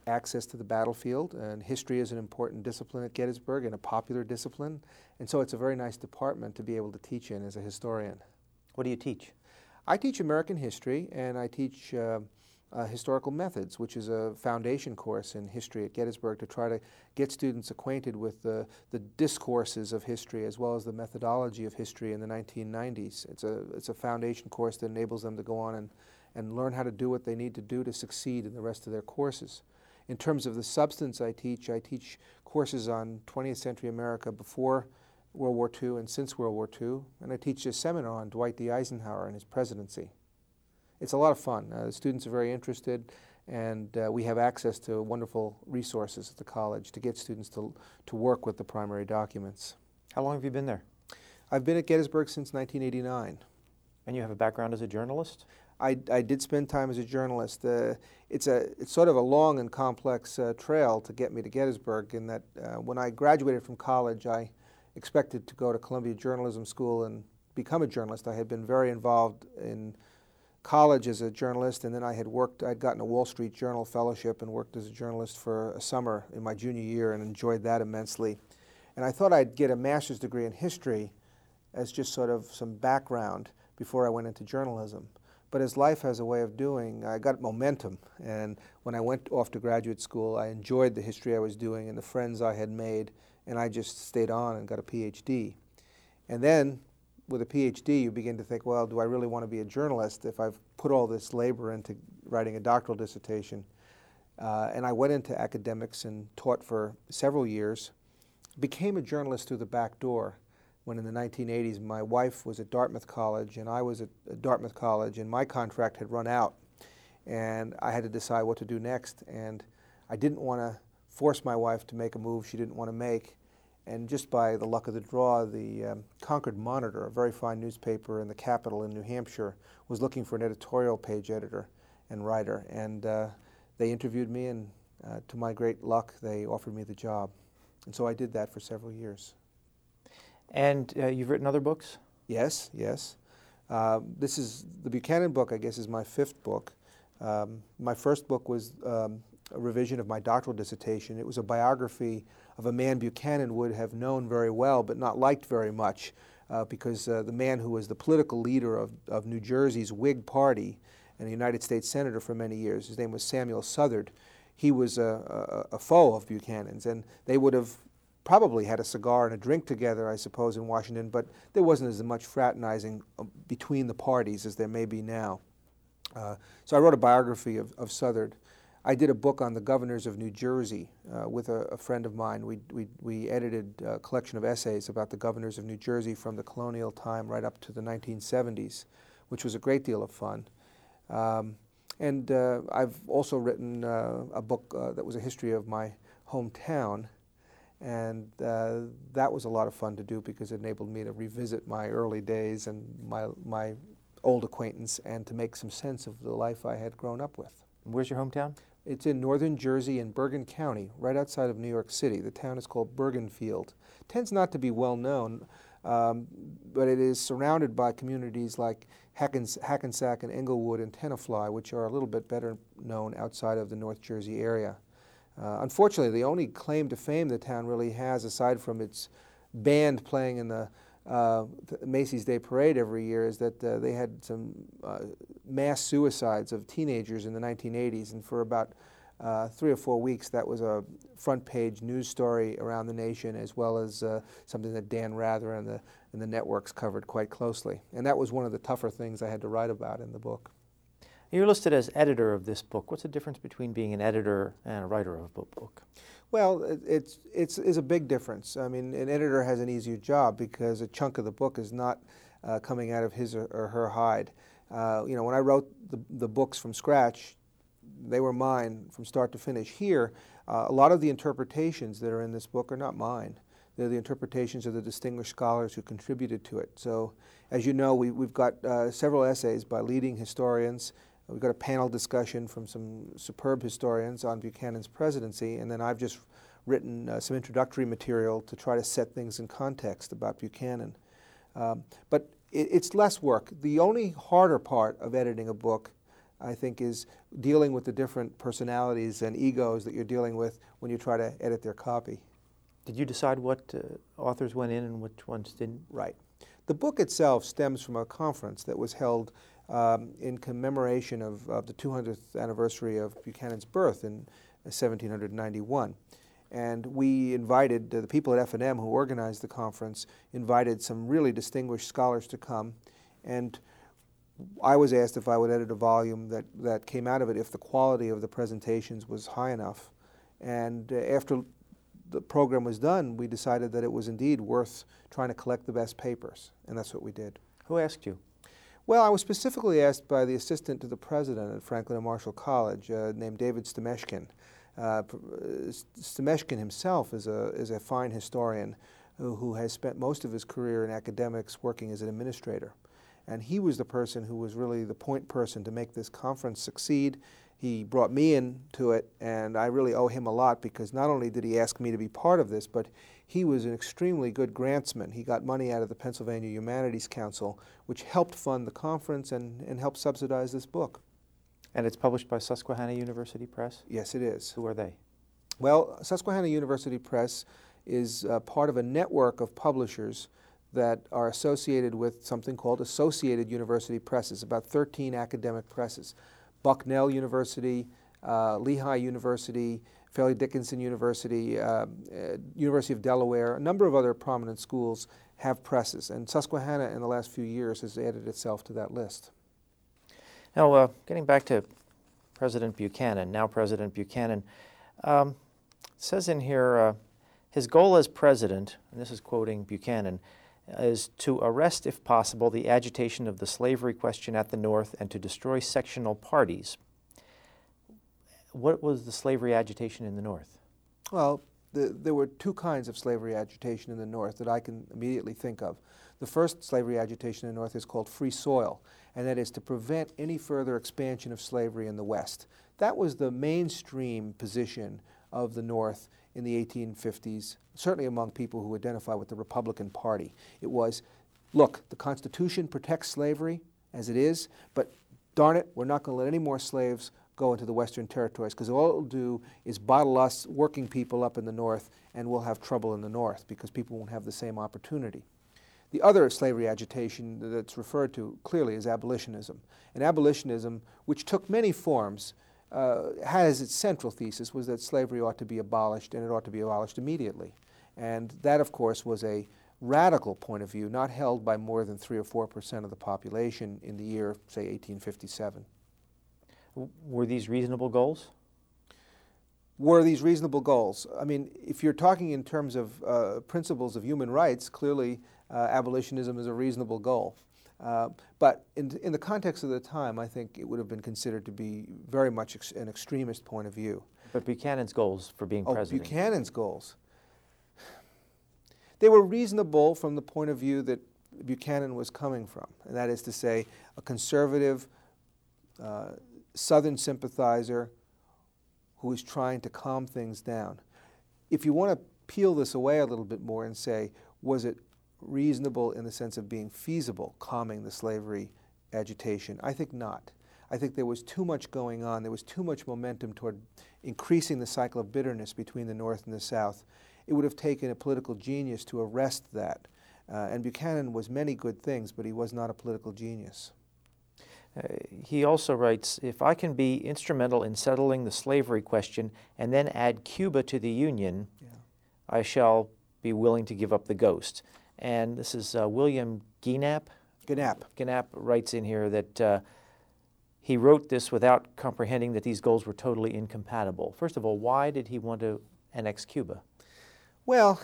access to the battlefield, and history is an important discipline at Gettysburg and a popular discipline. And so it's a very nice department to be able to teach in as a historian. What do you teach? I teach American history and I teach uh, uh, historical methods, which is a foundation course in history at Gettysburg to try to get students acquainted with the, the discourses of history as well as the methodology of history in the 1990s. It's a, it's a foundation course that enables them to go on and, and learn how to do what they need to do to succeed in the rest of their courses. In terms of the substance I teach, I teach courses on 20th century America before World War II and since World War II, and I teach a seminar on Dwight D. Eisenhower and his presidency. It's a lot of fun. Uh, the students are very interested, and uh, we have access to wonderful resources at the college to get students to, to work with the primary documents. How long have you been there? I've been at Gettysburg since 1989. And you have a background as a journalist? I, I did spend time as a journalist. Uh, it's, a, it's sort of a long and complex uh, trail to get me to Gettysburg in that uh, when I graduated from college, I expected to go to Columbia Journalism School and become a journalist. I had been very involved in college as a journalist, and then I had worked, I'd gotten a Wall Street Journal fellowship and worked as a journalist for a summer in my junior year and enjoyed that immensely. And I thought I'd get a master's degree in history as just sort of some background before I went into journalism. But as life has a way of doing, I got momentum. And when I went off to graduate school, I enjoyed the history I was doing and the friends I had made and I just stayed on and got a PhD. And then with a PhD, you begin to think, well, do I really want to be a journalist if I've put all this labor into writing a doctoral dissertation? Uh, and I went into academics and taught for several years. Became a journalist through the back door when in the 1980s my wife was at Dartmouth College and I was at Dartmouth College and my contract had run out. And I had to decide what to do next. And I didn't want to force my wife to make a move she didn't want to make. And just by the luck of the draw, the um, Concord Monitor, a very fine newspaper in the capital in New Hampshire, was looking for an editorial page editor and writer. And uh, they interviewed me, and uh, to my great luck, they offered me the job. And so I did that for several years. And uh, you've written other books? Yes, yes. Uh, this is the Buchanan book, I guess, is my fifth book. Um, my first book was um, a revision of my doctoral dissertation. It was a biography of a man Buchanan would have known very well but not liked very much uh, because uh, the man who was the political leader of, of New Jersey's Whig Party and a United States Senator for many years, his name was Samuel Southard, he was a, a, a foe of Buchanan's and they would have probably had a cigar and a drink together, I suppose, in Washington, but there wasn't as much fraternizing uh, between the parties as there may be now. Uh, so I wrote a biography of, of Southard. I did a book on the governors of New Jersey uh, with a, a, friend of mine. We, we, we edited a collection of essays about the governors of New Jersey from the colonial time right up to the 1970s, which was a great deal of fun. Um, and uh, I've also written uh, a book uh, that was a history of my hometown. And uh, that was a lot of fun to do because it enabled me to revisit my early days and my, my old acquaintance and to make some sense of the life I had grown up with. Where's your hometown? It's in northern Jersey in Bergen County, right outside of New York City. The town is called Bergenfield. Tends not to be well known, um, but it is surrounded by communities like Hackens- Hackensack and Englewood and Tenafly, which are a little bit better known outside of the North Jersey area. Uh, unfortunately, the only claim to fame the town really has, aside from its band playing in the uh, Macy's Day Parade every year is that uh, they had some uh, mass suicides of teenagers in the 1980s, and for about uh, three or four weeks, that was a front page news story around the nation, as well as uh, something that Dan Rather and the, and the networks covered quite closely. And that was one of the tougher things I had to write about in the book. You're listed as editor of this book. What's the difference between being an editor and a writer of a book? Well, it's, it's, it's a big difference. I mean, an editor has an easier job because a chunk of the book is not uh, coming out of his or, or her hide. Uh, you know, when I wrote the, the books from scratch, they were mine from start to finish. Here, uh, a lot of the interpretations that are in this book are not mine. They're the interpretations of the distinguished scholars who contributed to it. So, as you know, we, have got uh, several essays by leading historians We've got a panel discussion from some superb historians on Buchanan's presidency, and then I've just written uh, some introductory material to try to set things in context about Buchanan. Um, but it, it's less work. The only harder part of editing a book I think, is dealing with the different personalities and egos that you're dealing with when you try to edit their copy. Did you decide what uh, authors went in and which ones didn't? Right. The book itself stems from a conference that was held um, in commemoration of, of, the 200th anniversary of Buchanan's birth in 1791. And we invited uh, the people at F&M who organized the conference, invited some really distinguished scholars to come. And I was asked if I would edit a volume that, that came out of it if the quality of the presentations was high enough. And uh, after the program was done, we decided that it was indeed worth trying to collect the best papers, and that's what we did. Who asked you? Well, I was specifically asked by the assistant to the president at Franklin and Marshall College, uh, named David Stameshkin. Uh, Stameshkin himself is a, is a fine historian who, who has spent most of his career in academics working as an administrator. And he was the person who was really the point person to make this conference succeed. He brought me into it, and I really owe him a lot because not only did he ask me to be part of this, but he was an extremely good grantsman. He got money out of the Pennsylvania Humanities Council, which helped fund the conference and, and helped subsidize this book. And it's published by Susquehanna University Press? Yes, it is. Who are they? Well, Susquehanna University Press is uh, part of a network of publishers that are associated with something called Associated University Presses, about 13 academic presses. Bucknell University, uh, Lehigh University, Fairleigh Dickinson University, uh, uh, University of Delaware, a number of other prominent schools have presses, and Susquehanna in the last few years has added itself to that list. Now, uh, getting back to President Buchanan, now President Buchanan, um, says in here uh, his goal as president, and this is quoting Buchanan, is to arrest, if possible, the agitation of the slavery question at the North and to destroy sectional parties. What was the slavery agitation in the North? Well, the, there were two kinds of slavery agitation in the North that I can immediately think of. The first slavery agitation in the North is called free soil, and that is to prevent any further expansion of slavery in the West. That was the mainstream position of the North in the 1850s, certainly among people who identify with the Republican Party. It was, look, the Constitution protects slavery as it is, but darn it, we're not going to let any more slaves go into the Western territories because all it'll do is bottle us working people up in the North and we'll have trouble in the North because people won't have the same opportunity. The other slavery agitation that's referred to clearly is abolitionism. And abolitionism, which took many forms, uh, has its central thesis was that slavery ought to be abolished and it ought to be abolished immediately. And that, of course, was a radical point of view, not held by more than 3 or 4 percent of the population in the year, say, 1857. Were these reasonable goals? Were these reasonable goals? I mean, if you're talking in terms of uh, principles of human rights, clearly uh, abolitionism is a reasonable goal. Uh, but in, in the context of the time, I think it would have been considered to be very much ex an extremist point of view. But Buchanan's goals for being president. oh, president? Buchanan's goals. They were reasonable from the point of view that Buchanan was coming from, and that is to say, a conservative uh, Southern sympathizer who is trying to calm things down. If you want to peel this away a little bit more and say, was it reasonable in the sense of being feasible, calming the slavery agitation? I think not. I think there was too much going on. There was too much momentum toward increasing the cycle of bitterness between the North and the South. It would have taken a political genius to arrest that. Uh, and Buchanan was many good things, but he was not a political genius. Uh, he also writes If I can be instrumental in settling the slavery question and then add Cuba to the Union, yeah. I shall be willing to give up the ghost. And this is uh, William Gienapp. Gienapp. Gienapp writes in here that uh, he wrote this without comprehending that these goals were totally incompatible. First of all, why did he want to annex Cuba? Well,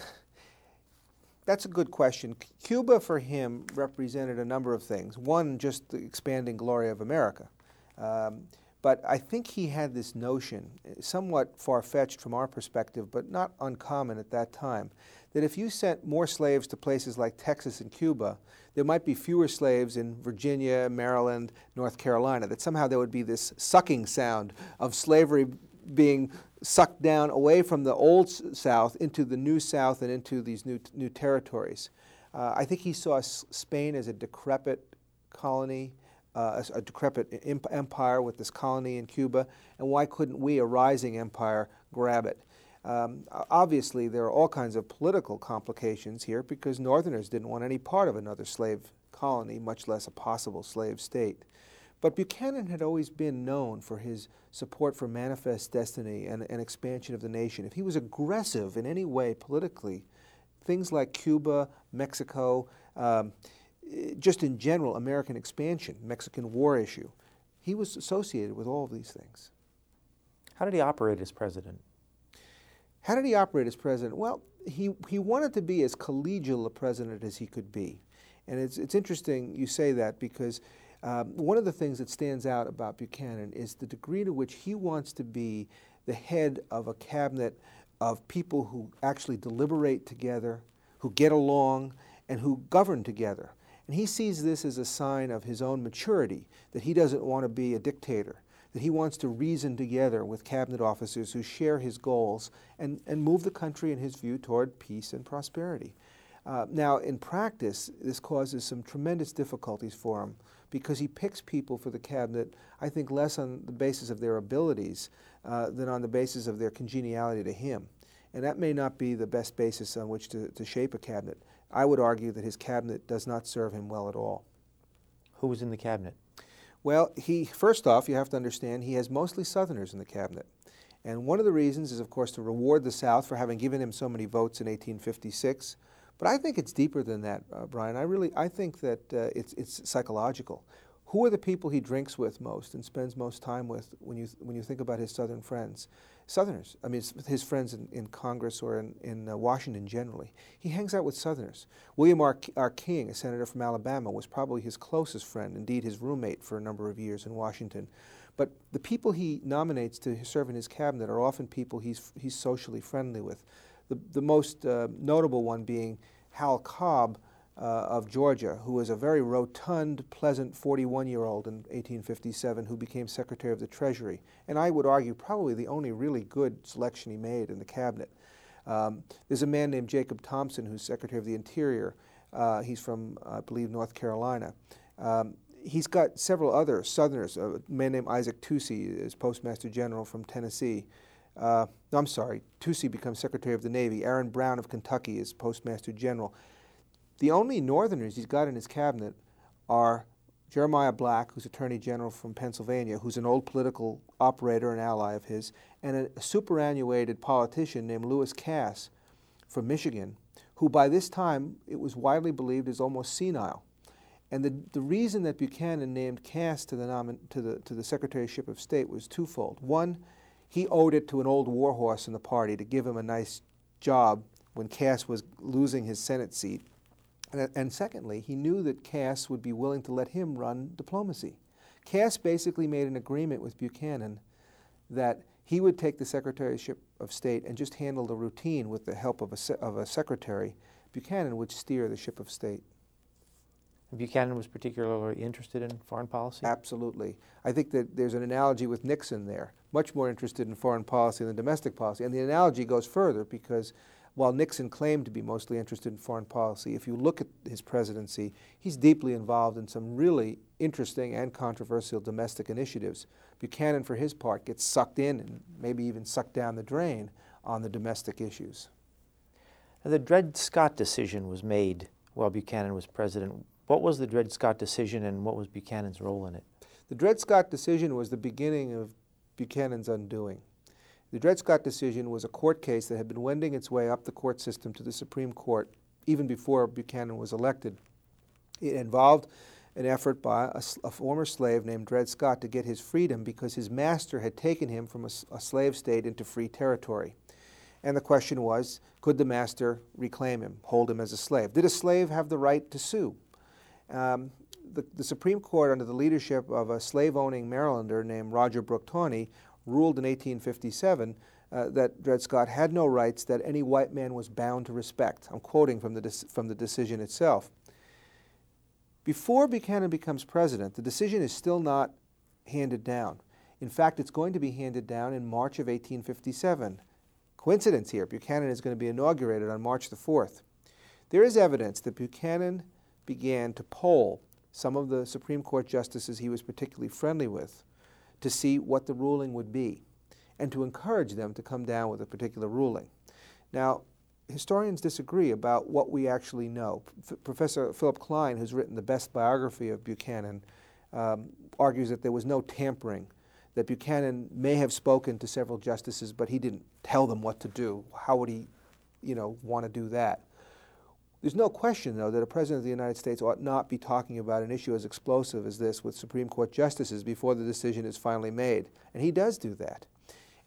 that's a good question. Cuba, for him, represented a number of things. One, just the expanding glory of America. Um, but I think he had this notion, somewhat far fetched from our perspective, but not uncommon at that time, that if you sent more slaves to places like Texas and Cuba, there might be fewer slaves in Virginia, Maryland, North Carolina, that somehow there would be this sucking sound of slavery being sucked down away from the old South into the new South and into these new, new territories. Uh, I think he saw Spain as a decrepit colony uh, a, a, decrepit empire with this colony in Cuba, and why couldn't we, a rising empire, grab it? Um, obviously, there are all kinds of political complications here because Northerners didn't want any part of another slave colony, much less a possible slave state. But Buchanan had always been known for his support for manifest destiny and, and expansion of the nation. If he was aggressive in any way politically, things like Cuba, Mexico, um, just in general, American expansion, Mexican war issue, he was associated with all of these things. How did he operate as president? How did he operate as president? Well, he, he wanted to be as collegial a president as he could be. And it's, it's interesting you say that because um, one of the things that stands out about Buchanan is the degree to which he wants to be the head of a cabinet of people who actually deliberate together, who get along, and who govern together. And he sees this as a sign of his own maturity, that he doesn't want to be a dictator, that he wants to reason together with cabinet officers who share his goals and, and move the country, in his view, toward peace and prosperity. Uh, now, in practice, this causes some tremendous difficulties for him because he picks people for the cabinet, I think, less on the basis of their abilities uh, than on the basis of their congeniality to him. And that may not be the best basis on which to, to shape a cabinet. I would argue that his cabinet does not serve him well at all. Who was in the cabinet? Well, he first off, you have to understand he has mostly Southerners in the cabinet. And one of the reasons is, of course, to reward the South for having given him so many votes in 1856. But I think it's deeper than that, uh, Brian. I really I think that uh, it's it's psychological. Who are the people he drinks with most and spends most time with when you when you think about his Southern friends? Southerners. I mean, his friends in, in Congress or in, in uh, Washington generally. He hangs out with Southerners. William R. R. King, a senator from Alabama, was probably his closest friend, indeed his roommate for a number of years in Washington. But the people he nominates to serve in his cabinet are often people he's, he's socially friendly with. The, the most uh, notable one being Howell Cobb uh, of Georgia, who was a very rotund, pleasant 41 year old in 1857 who became Secretary of the Treasury. And I would argue probably the only really good selection he made in the cabinet. Um, there's a man named Jacob Thompson who's Secretary of the Interior. Uh, he's from, I believe, North Carolina. Um, he's got several other Southerners. A man named Isaac Toucey is Postmaster General from Tennessee. Uh, no, I'm sorry, Toucey becomes Secretary of the Navy. Aaron Brown of Kentucky is Postmaster General. The only Northerners he's got in his cabinet are Jeremiah Black, who's Attorney General from Pennsylvania, who's an old political operator and ally of his, and a, superannuated politician named Lewis Cass from Michigan, who by this time it was widely believed is almost senile. And the, the reason that Buchanan named Cass to the, nomin- to, the, to the Secretaryship of State was twofold. One, he owed it to an old warhorse in the party to give him a nice job when Cass was losing his Senate seat. And, and secondly, he knew that Cass would be willing to let him run diplomacy. Cass basically made an agreement with Buchanan that he would take the Secretaryship of State and just handle the routine with the help of a, se- of a secretary. Buchanan would steer the ship of state. Buchanan was particularly interested in foreign policy? Absolutely. I think that there's an analogy with Nixon there, much more interested in foreign policy than domestic policy. And the analogy goes further because while Nixon claimed to be mostly interested in foreign policy, if you look at his presidency, he's deeply involved in some really interesting and controversial domestic initiatives. Buchanan, for his part, gets sucked in and maybe even sucked down the drain on the domestic issues. Now, the Dred Scott decision was made while Buchanan was president. What was the Dred Scott decision and what was Buchanan's role in it? The Dred Scott decision was the beginning of Buchanan's undoing. The Dred Scott decision was a court case that had been wending its way up the court system to the Supreme Court even before Buchanan was elected. It involved an effort by a, a, former slave named Dred Scott to get his freedom because his master had taken him from a, a, slave state into free territory. And the question was could the master reclaim him, hold him as a slave? Did a slave have the right to sue? Um, the, the, Supreme Court, under the leadership of a slave owning Marylander named Roger Brooke Taney, ruled in 1857 uh, that Dred Scott had no rights that any white man was bound to respect. I'm quoting from the, from the decision itself. Before Buchanan becomes president, the decision is still not handed down. In fact, it's going to be handed down in March of 1857. Coincidence here, Buchanan is going to be inaugurated on March the 4th. There is evidence that Buchanan began to poll some of the Supreme Court justices he was particularly friendly with to see what the ruling would be and to encourage them to come down with a particular ruling. Now, historians disagree about what we actually know. F Professor Philip Klein, who's written the best biography of Buchanan, um, argues that there was no tampering, that Buchanan may have spoken to several justices, but he didn't tell them what to do. How would he, you know, want to do that? There's no question, though, that a president of the United States ought not be talking about an issue as explosive as this with Supreme Court justices before the decision is finally made. And he does do that.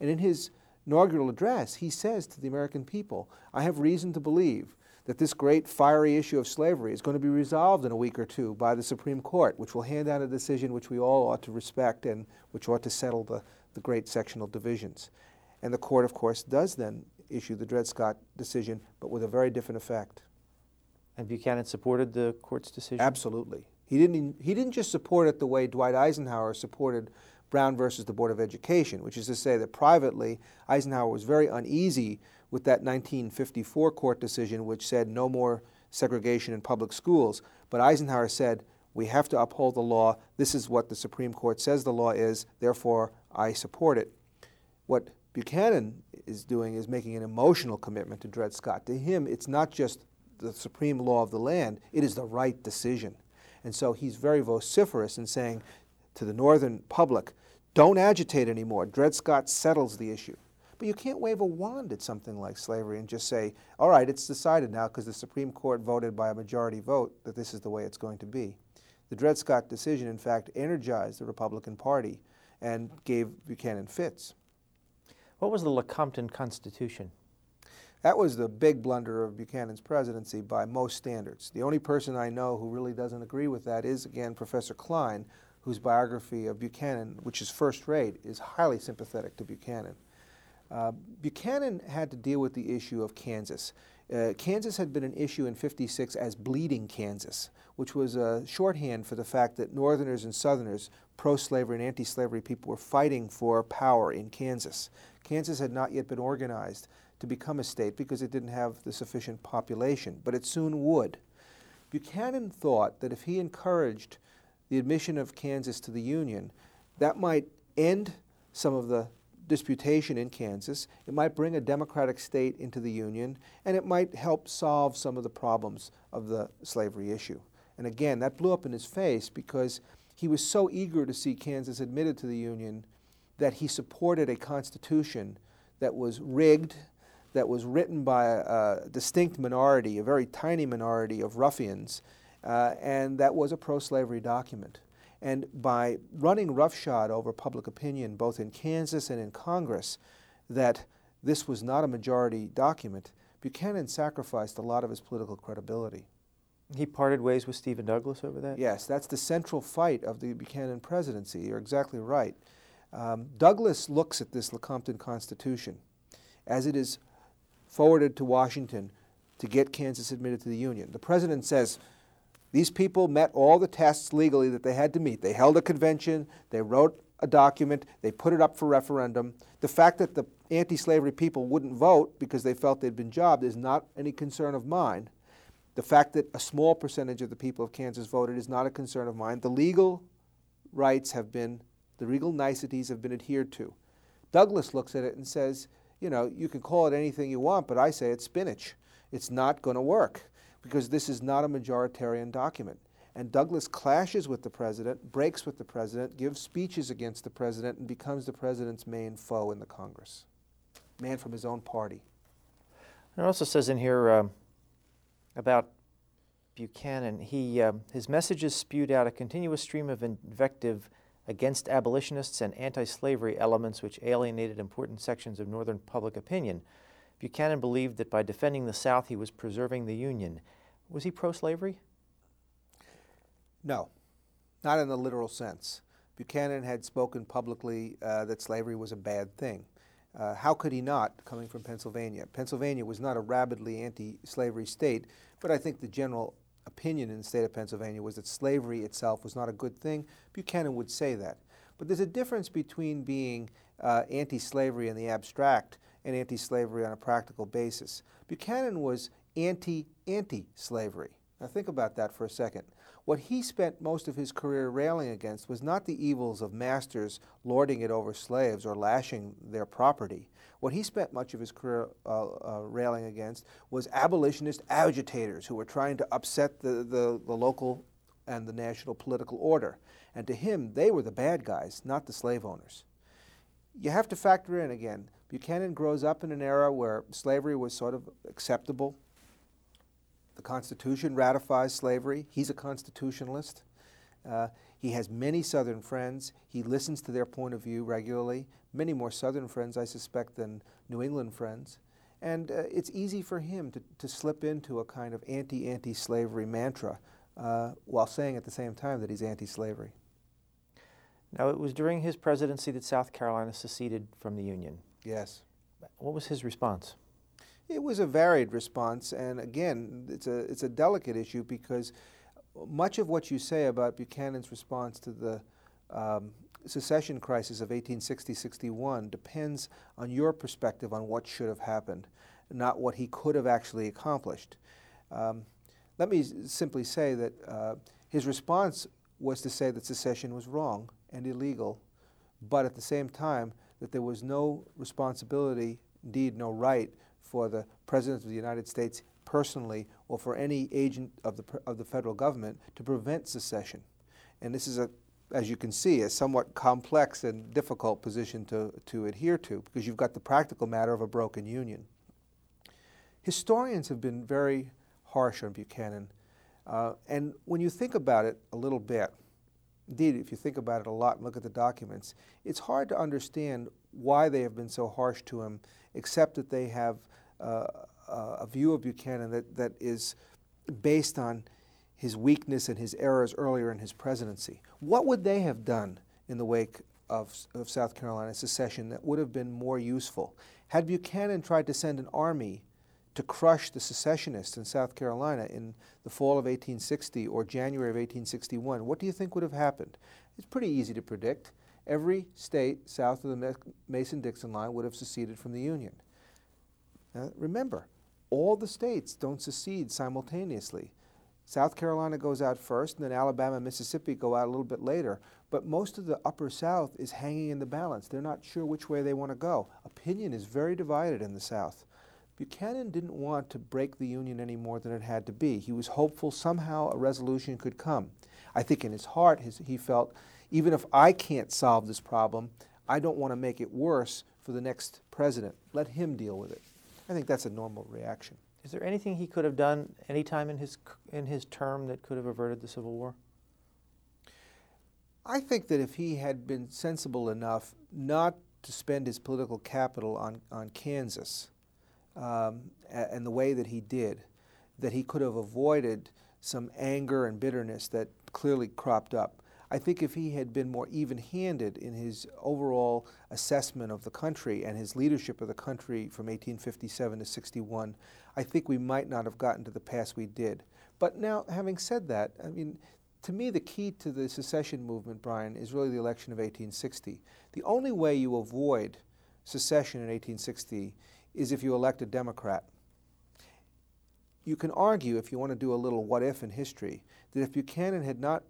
And in his inaugural address, he says to the American people, I have reason to believe that this great fiery issue of slavery is going to be resolved in a week or two by the Supreme Court, which will hand down a decision which we all ought to respect and which ought to settle the, the great sectional divisions. And the court, of course, does then issue the Dred Scott decision, but with a very different effect. And Buchanan supported the court's decision? Absolutely. He didn't, he didn't just support it the way Dwight Eisenhower supported Brown versus the Board of Education, which is to say that privately, Eisenhower was very uneasy with that 1954 court decision which said no more segregation in public schools. But Eisenhower said, we have to uphold the law. This is what the Supreme Court says the law is, therefore I support it. What Buchanan is doing is making an emotional commitment to Dred Scott. To him, it's not just the supreme law of the land, it is the right decision. And so he's very vociferous in saying to the northern public, don't agitate anymore. Dred Scott settles the issue. But you can't wave a wand at something like slavery and just say, all right, it's decided now because the Supreme Court voted by a majority vote that this is the way it's going to be. The Dred Scott decision, in fact, energized the Republican Party and gave Buchanan fits. What was the Lecompton Constitution? That was the big blunder of Buchanan's presidency by most standards. The only person I know who really doesn't agree with that is, again, Professor Klein, whose biography of Buchanan, which is first rate, is highly sympathetic to Buchanan. Uh, Buchanan had to deal with the issue of Kansas. Uh, Kansas had been an issue in 56 as bleeding Kansas, which was a shorthand for the fact that Northerners and Southerners, pro-slavery and anti-slavery people, were fighting for power in Kansas. Kansas had not yet been organized to become a state because it didn't have the sufficient population, but it soon would. Buchanan thought that if he encouraged the admission of Kansas to the Union, that might end some of the disputation in Kansas, it might bring a democratic state into the Union, and it might help solve some of the problems of the slavery issue. And again, that blew up in his face because he was so eager to see Kansas admitted to the Union that he supported a constitution that was rigged that was written by a, a distinct minority, a very tiny minority of ruffians, uh, and that was a pro-slavery document. And by running roughshod over public opinion, both in Kansas and in Congress, that this was not a majority document, Buchanan sacrificed a lot of his political credibility. He parted ways with Stephen Douglas over that? Yes, that's the central fight of the Buchanan presidency. You're exactly right. Um, Douglas looks at this Lecompton Constitution as it is forwarded to Washington to get Kansas admitted to the Union. The president says, these people met all the tests legally that they had to meet. They held a convention, they wrote a document, they put it up for referendum. The fact that the anti slavery people wouldn't vote because they felt they'd been jobbed is not any concern of mine. The fact that a small percentage of the people of Kansas voted is not a concern of mine. The legal rights have been, the legal niceties have been adhered to. Douglas looks at it and says, you know, you can call it anything you want, but I say it's spinach. It's not going to work because this is not a majoritarian document. And Douglas clashes with the president, breaks with the president, gives speeches against the president, and becomes the president's main foe in the Congress. Man from his own party. It also says in here um, about Buchanan, he, um, his messages spewed out a continuous stream of invective against abolitionists and anti-slavery elements which alienated important sections of Northern public opinion. Buchanan believed that by defending the South he was preserving the Union. Was he pro-slavery? No, not in the literal sense. Buchanan had spoken publicly uh, that slavery was a bad thing. Uh, how could he not, coming from Pennsylvania? Pennsylvania was not a rabidly anti-slavery state, but I think the general opinion in the state of Pennsylvania was that slavery itself was not a good thing. Buchanan would say that. But there's a difference between being uh, anti-slavery in the abstract and anti-slavery on a practical basis. Buchanan was anti-anti-slavery. Now think about that for a second. What he spent most of his career railing against was not the evils of masters lording it over slaves or lashing their property. What he spent much of his career uh, uh, railing against was abolitionist agitators who were trying to upset the, the, the local and the national political order. And to him, they were the bad guys, not the slave owners. You have to factor in again, Buchanan grows up in an era where slavery was sort of acceptable the Constitution ratifies slavery. He's a constitutionalist. Uh, he has many Southern friends. He listens to their point of view regularly. Many more Southern friends, I suspect, than New England friends. And uh, it's easy for him to, to slip into a kind of anti anti slavery mantra uh, while saying at the same time that he's anti slavery. Now, it was during his presidency that South Carolina seceded from the Union. Yes. What was his response? It was a varied response, and again, it's a it's a delicate issue because much of what you say about Buchanan's response to the um, secession crisis of 1860-61 depends on your perspective on what should have happened, not what he could have actually accomplished. Um, let me simply say that uh, his response was to say that secession was wrong and illegal, but at the same time that there was no responsibility, indeed no right, for the President of the United States personally or for any agent of the, of the federal government to prevent secession. And this is a, as you can see, a somewhat complex and difficult position to, to adhere to because you've got the practical matter of a broken union. Historians have been very harsh on Buchanan. Uh, and when you think about it a little bit, indeed, if you think about it a lot and look at the documents, it's hard to understand why they have been so harsh to him, except that they have uh, a view of Buchanan that, that is based on his weakness and his errors earlier in his presidency. What would they have done in the wake of, of South Carolina secession that would have been more useful? Had Buchanan tried to send an army to crush the secessionists in South Carolina in the fall of 1860 or January of 1861, what do you think would have happened? It's pretty easy to predict. Every state south of the Mason Dixon line would have seceded from the Union. Uh, remember, all the states don't secede simultaneously. South Carolina goes out first, and then Alabama and Mississippi go out a little bit later. But most of the upper South is hanging in the balance. They're not sure which way they want to go. Opinion is very divided in the South. Buchanan didn't want to break the Union any more than it had to be. He was hopeful somehow a resolution could come. I think in his heart, his, he felt, even if I can't solve this problem, I don't want to make it worse for the next president. Let him deal with it. I think that's a normal reaction. Is there anything he could have done any time in his in his term that could have averted the Civil War? I think that if he had been sensible enough not to spend his political capital on, on Kansas um, and the way that he did, that he could have avoided some anger and bitterness that clearly cropped up. I think if he had been more even handed in his overall assessment of the country and his leadership of the country from 1857 to 61, I think we might not have gotten to the pass we did. But now, having said that, I mean, to me, the key to the secession movement, Brian, is really the election of 1860. The only way you avoid secession in 1860 is if you elect a Democrat. You can argue, if you want to do a little what if in history, that if Buchanan had not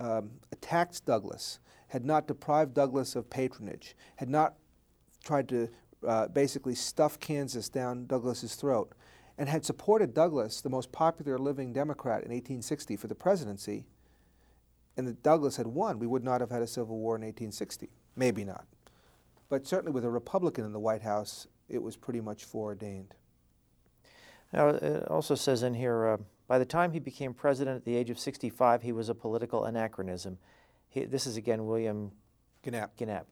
um, attacked Douglas, had not deprived Douglas of patronage, had not tried to uh, basically stuff Kansas down Douglas's throat, and had supported Douglas, the most popular living Democrat in 1860 for the presidency, and that Douglas had won, we would not have had a civil war in 1860. Maybe not. But certainly with a Republican in the White House, it was pretty much foreordained. Now, it also says in here, uh, by the time he became president at the age of 65, he was a political anachronism. He, this is again William Gienapp. Gienapp.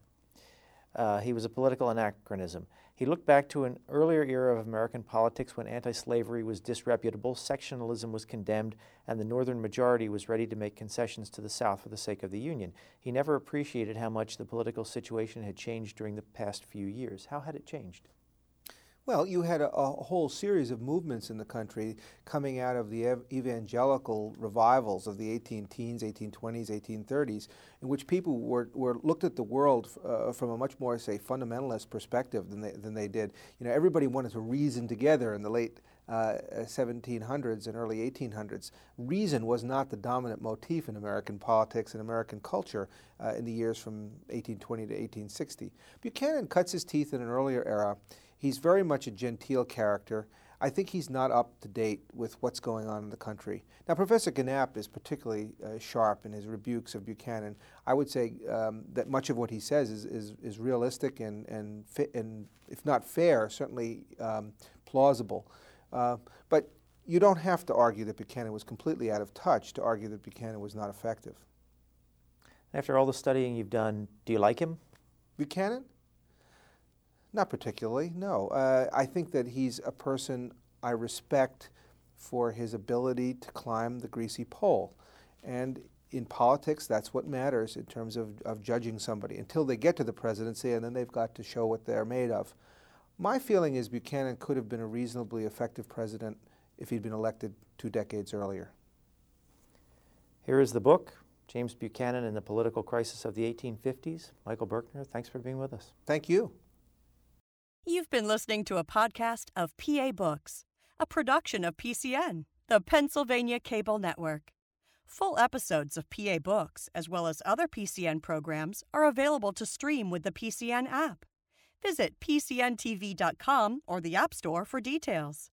Uh, he was a political anachronism. He looked back to an earlier era of American politics when anti slavery was disreputable, sectionalism was condemned, and the Northern majority was ready to make concessions to the South for the sake of the Union. He never appreciated how much the political situation had changed during the past few years. How had it changed? Well, you had a, a, whole series of movements in the country coming out of the ev- evangelical revivals of the 18 teens, 1820s, 1830s, in which people were, were looked at the world uh, from a much more, say, fundamentalist perspective than they, than they did. You know, everybody wanted to reason together in the late uh, 1700s and early 1800s, reason was not the dominant motif in American politics and American culture uh, in the years from 1820 to 1860. Buchanan cuts his teeth in an earlier era. He's very much a genteel character. I think he's not up to date with what's going on in the country. Now, Professor Gienapp is particularly uh, sharp in his rebukes of Buchanan. I would say um, that much of what he says is, is, is realistic and, and, and, if not fair, certainly um, plausible. Uh, but you don't have to argue that Buchanan was completely out of touch to argue that Buchanan was not effective. After all the studying you've done, do you like him? Buchanan? Not particularly, no. Uh, I think that he's a person I respect for his ability to climb the greasy pole. And in politics, that's what matters in terms of, of judging somebody until they get to the presidency and then they've got to show what they're made of. My feeling is Buchanan could have been a reasonably effective president if he'd been elected two decades earlier. Here is the book James Buchanan and the Political Crisis of the 1850s. Michael Birkner, thanks for being with us. Thank you. You've been listening to a podcast of PA Books, a production of PCN, the Pennsylvania Cable Network. Full episodes of PA Books, as well as other PCN programs, are available to stream with the PCN app. Visit PCNTV.com or the App Store for details.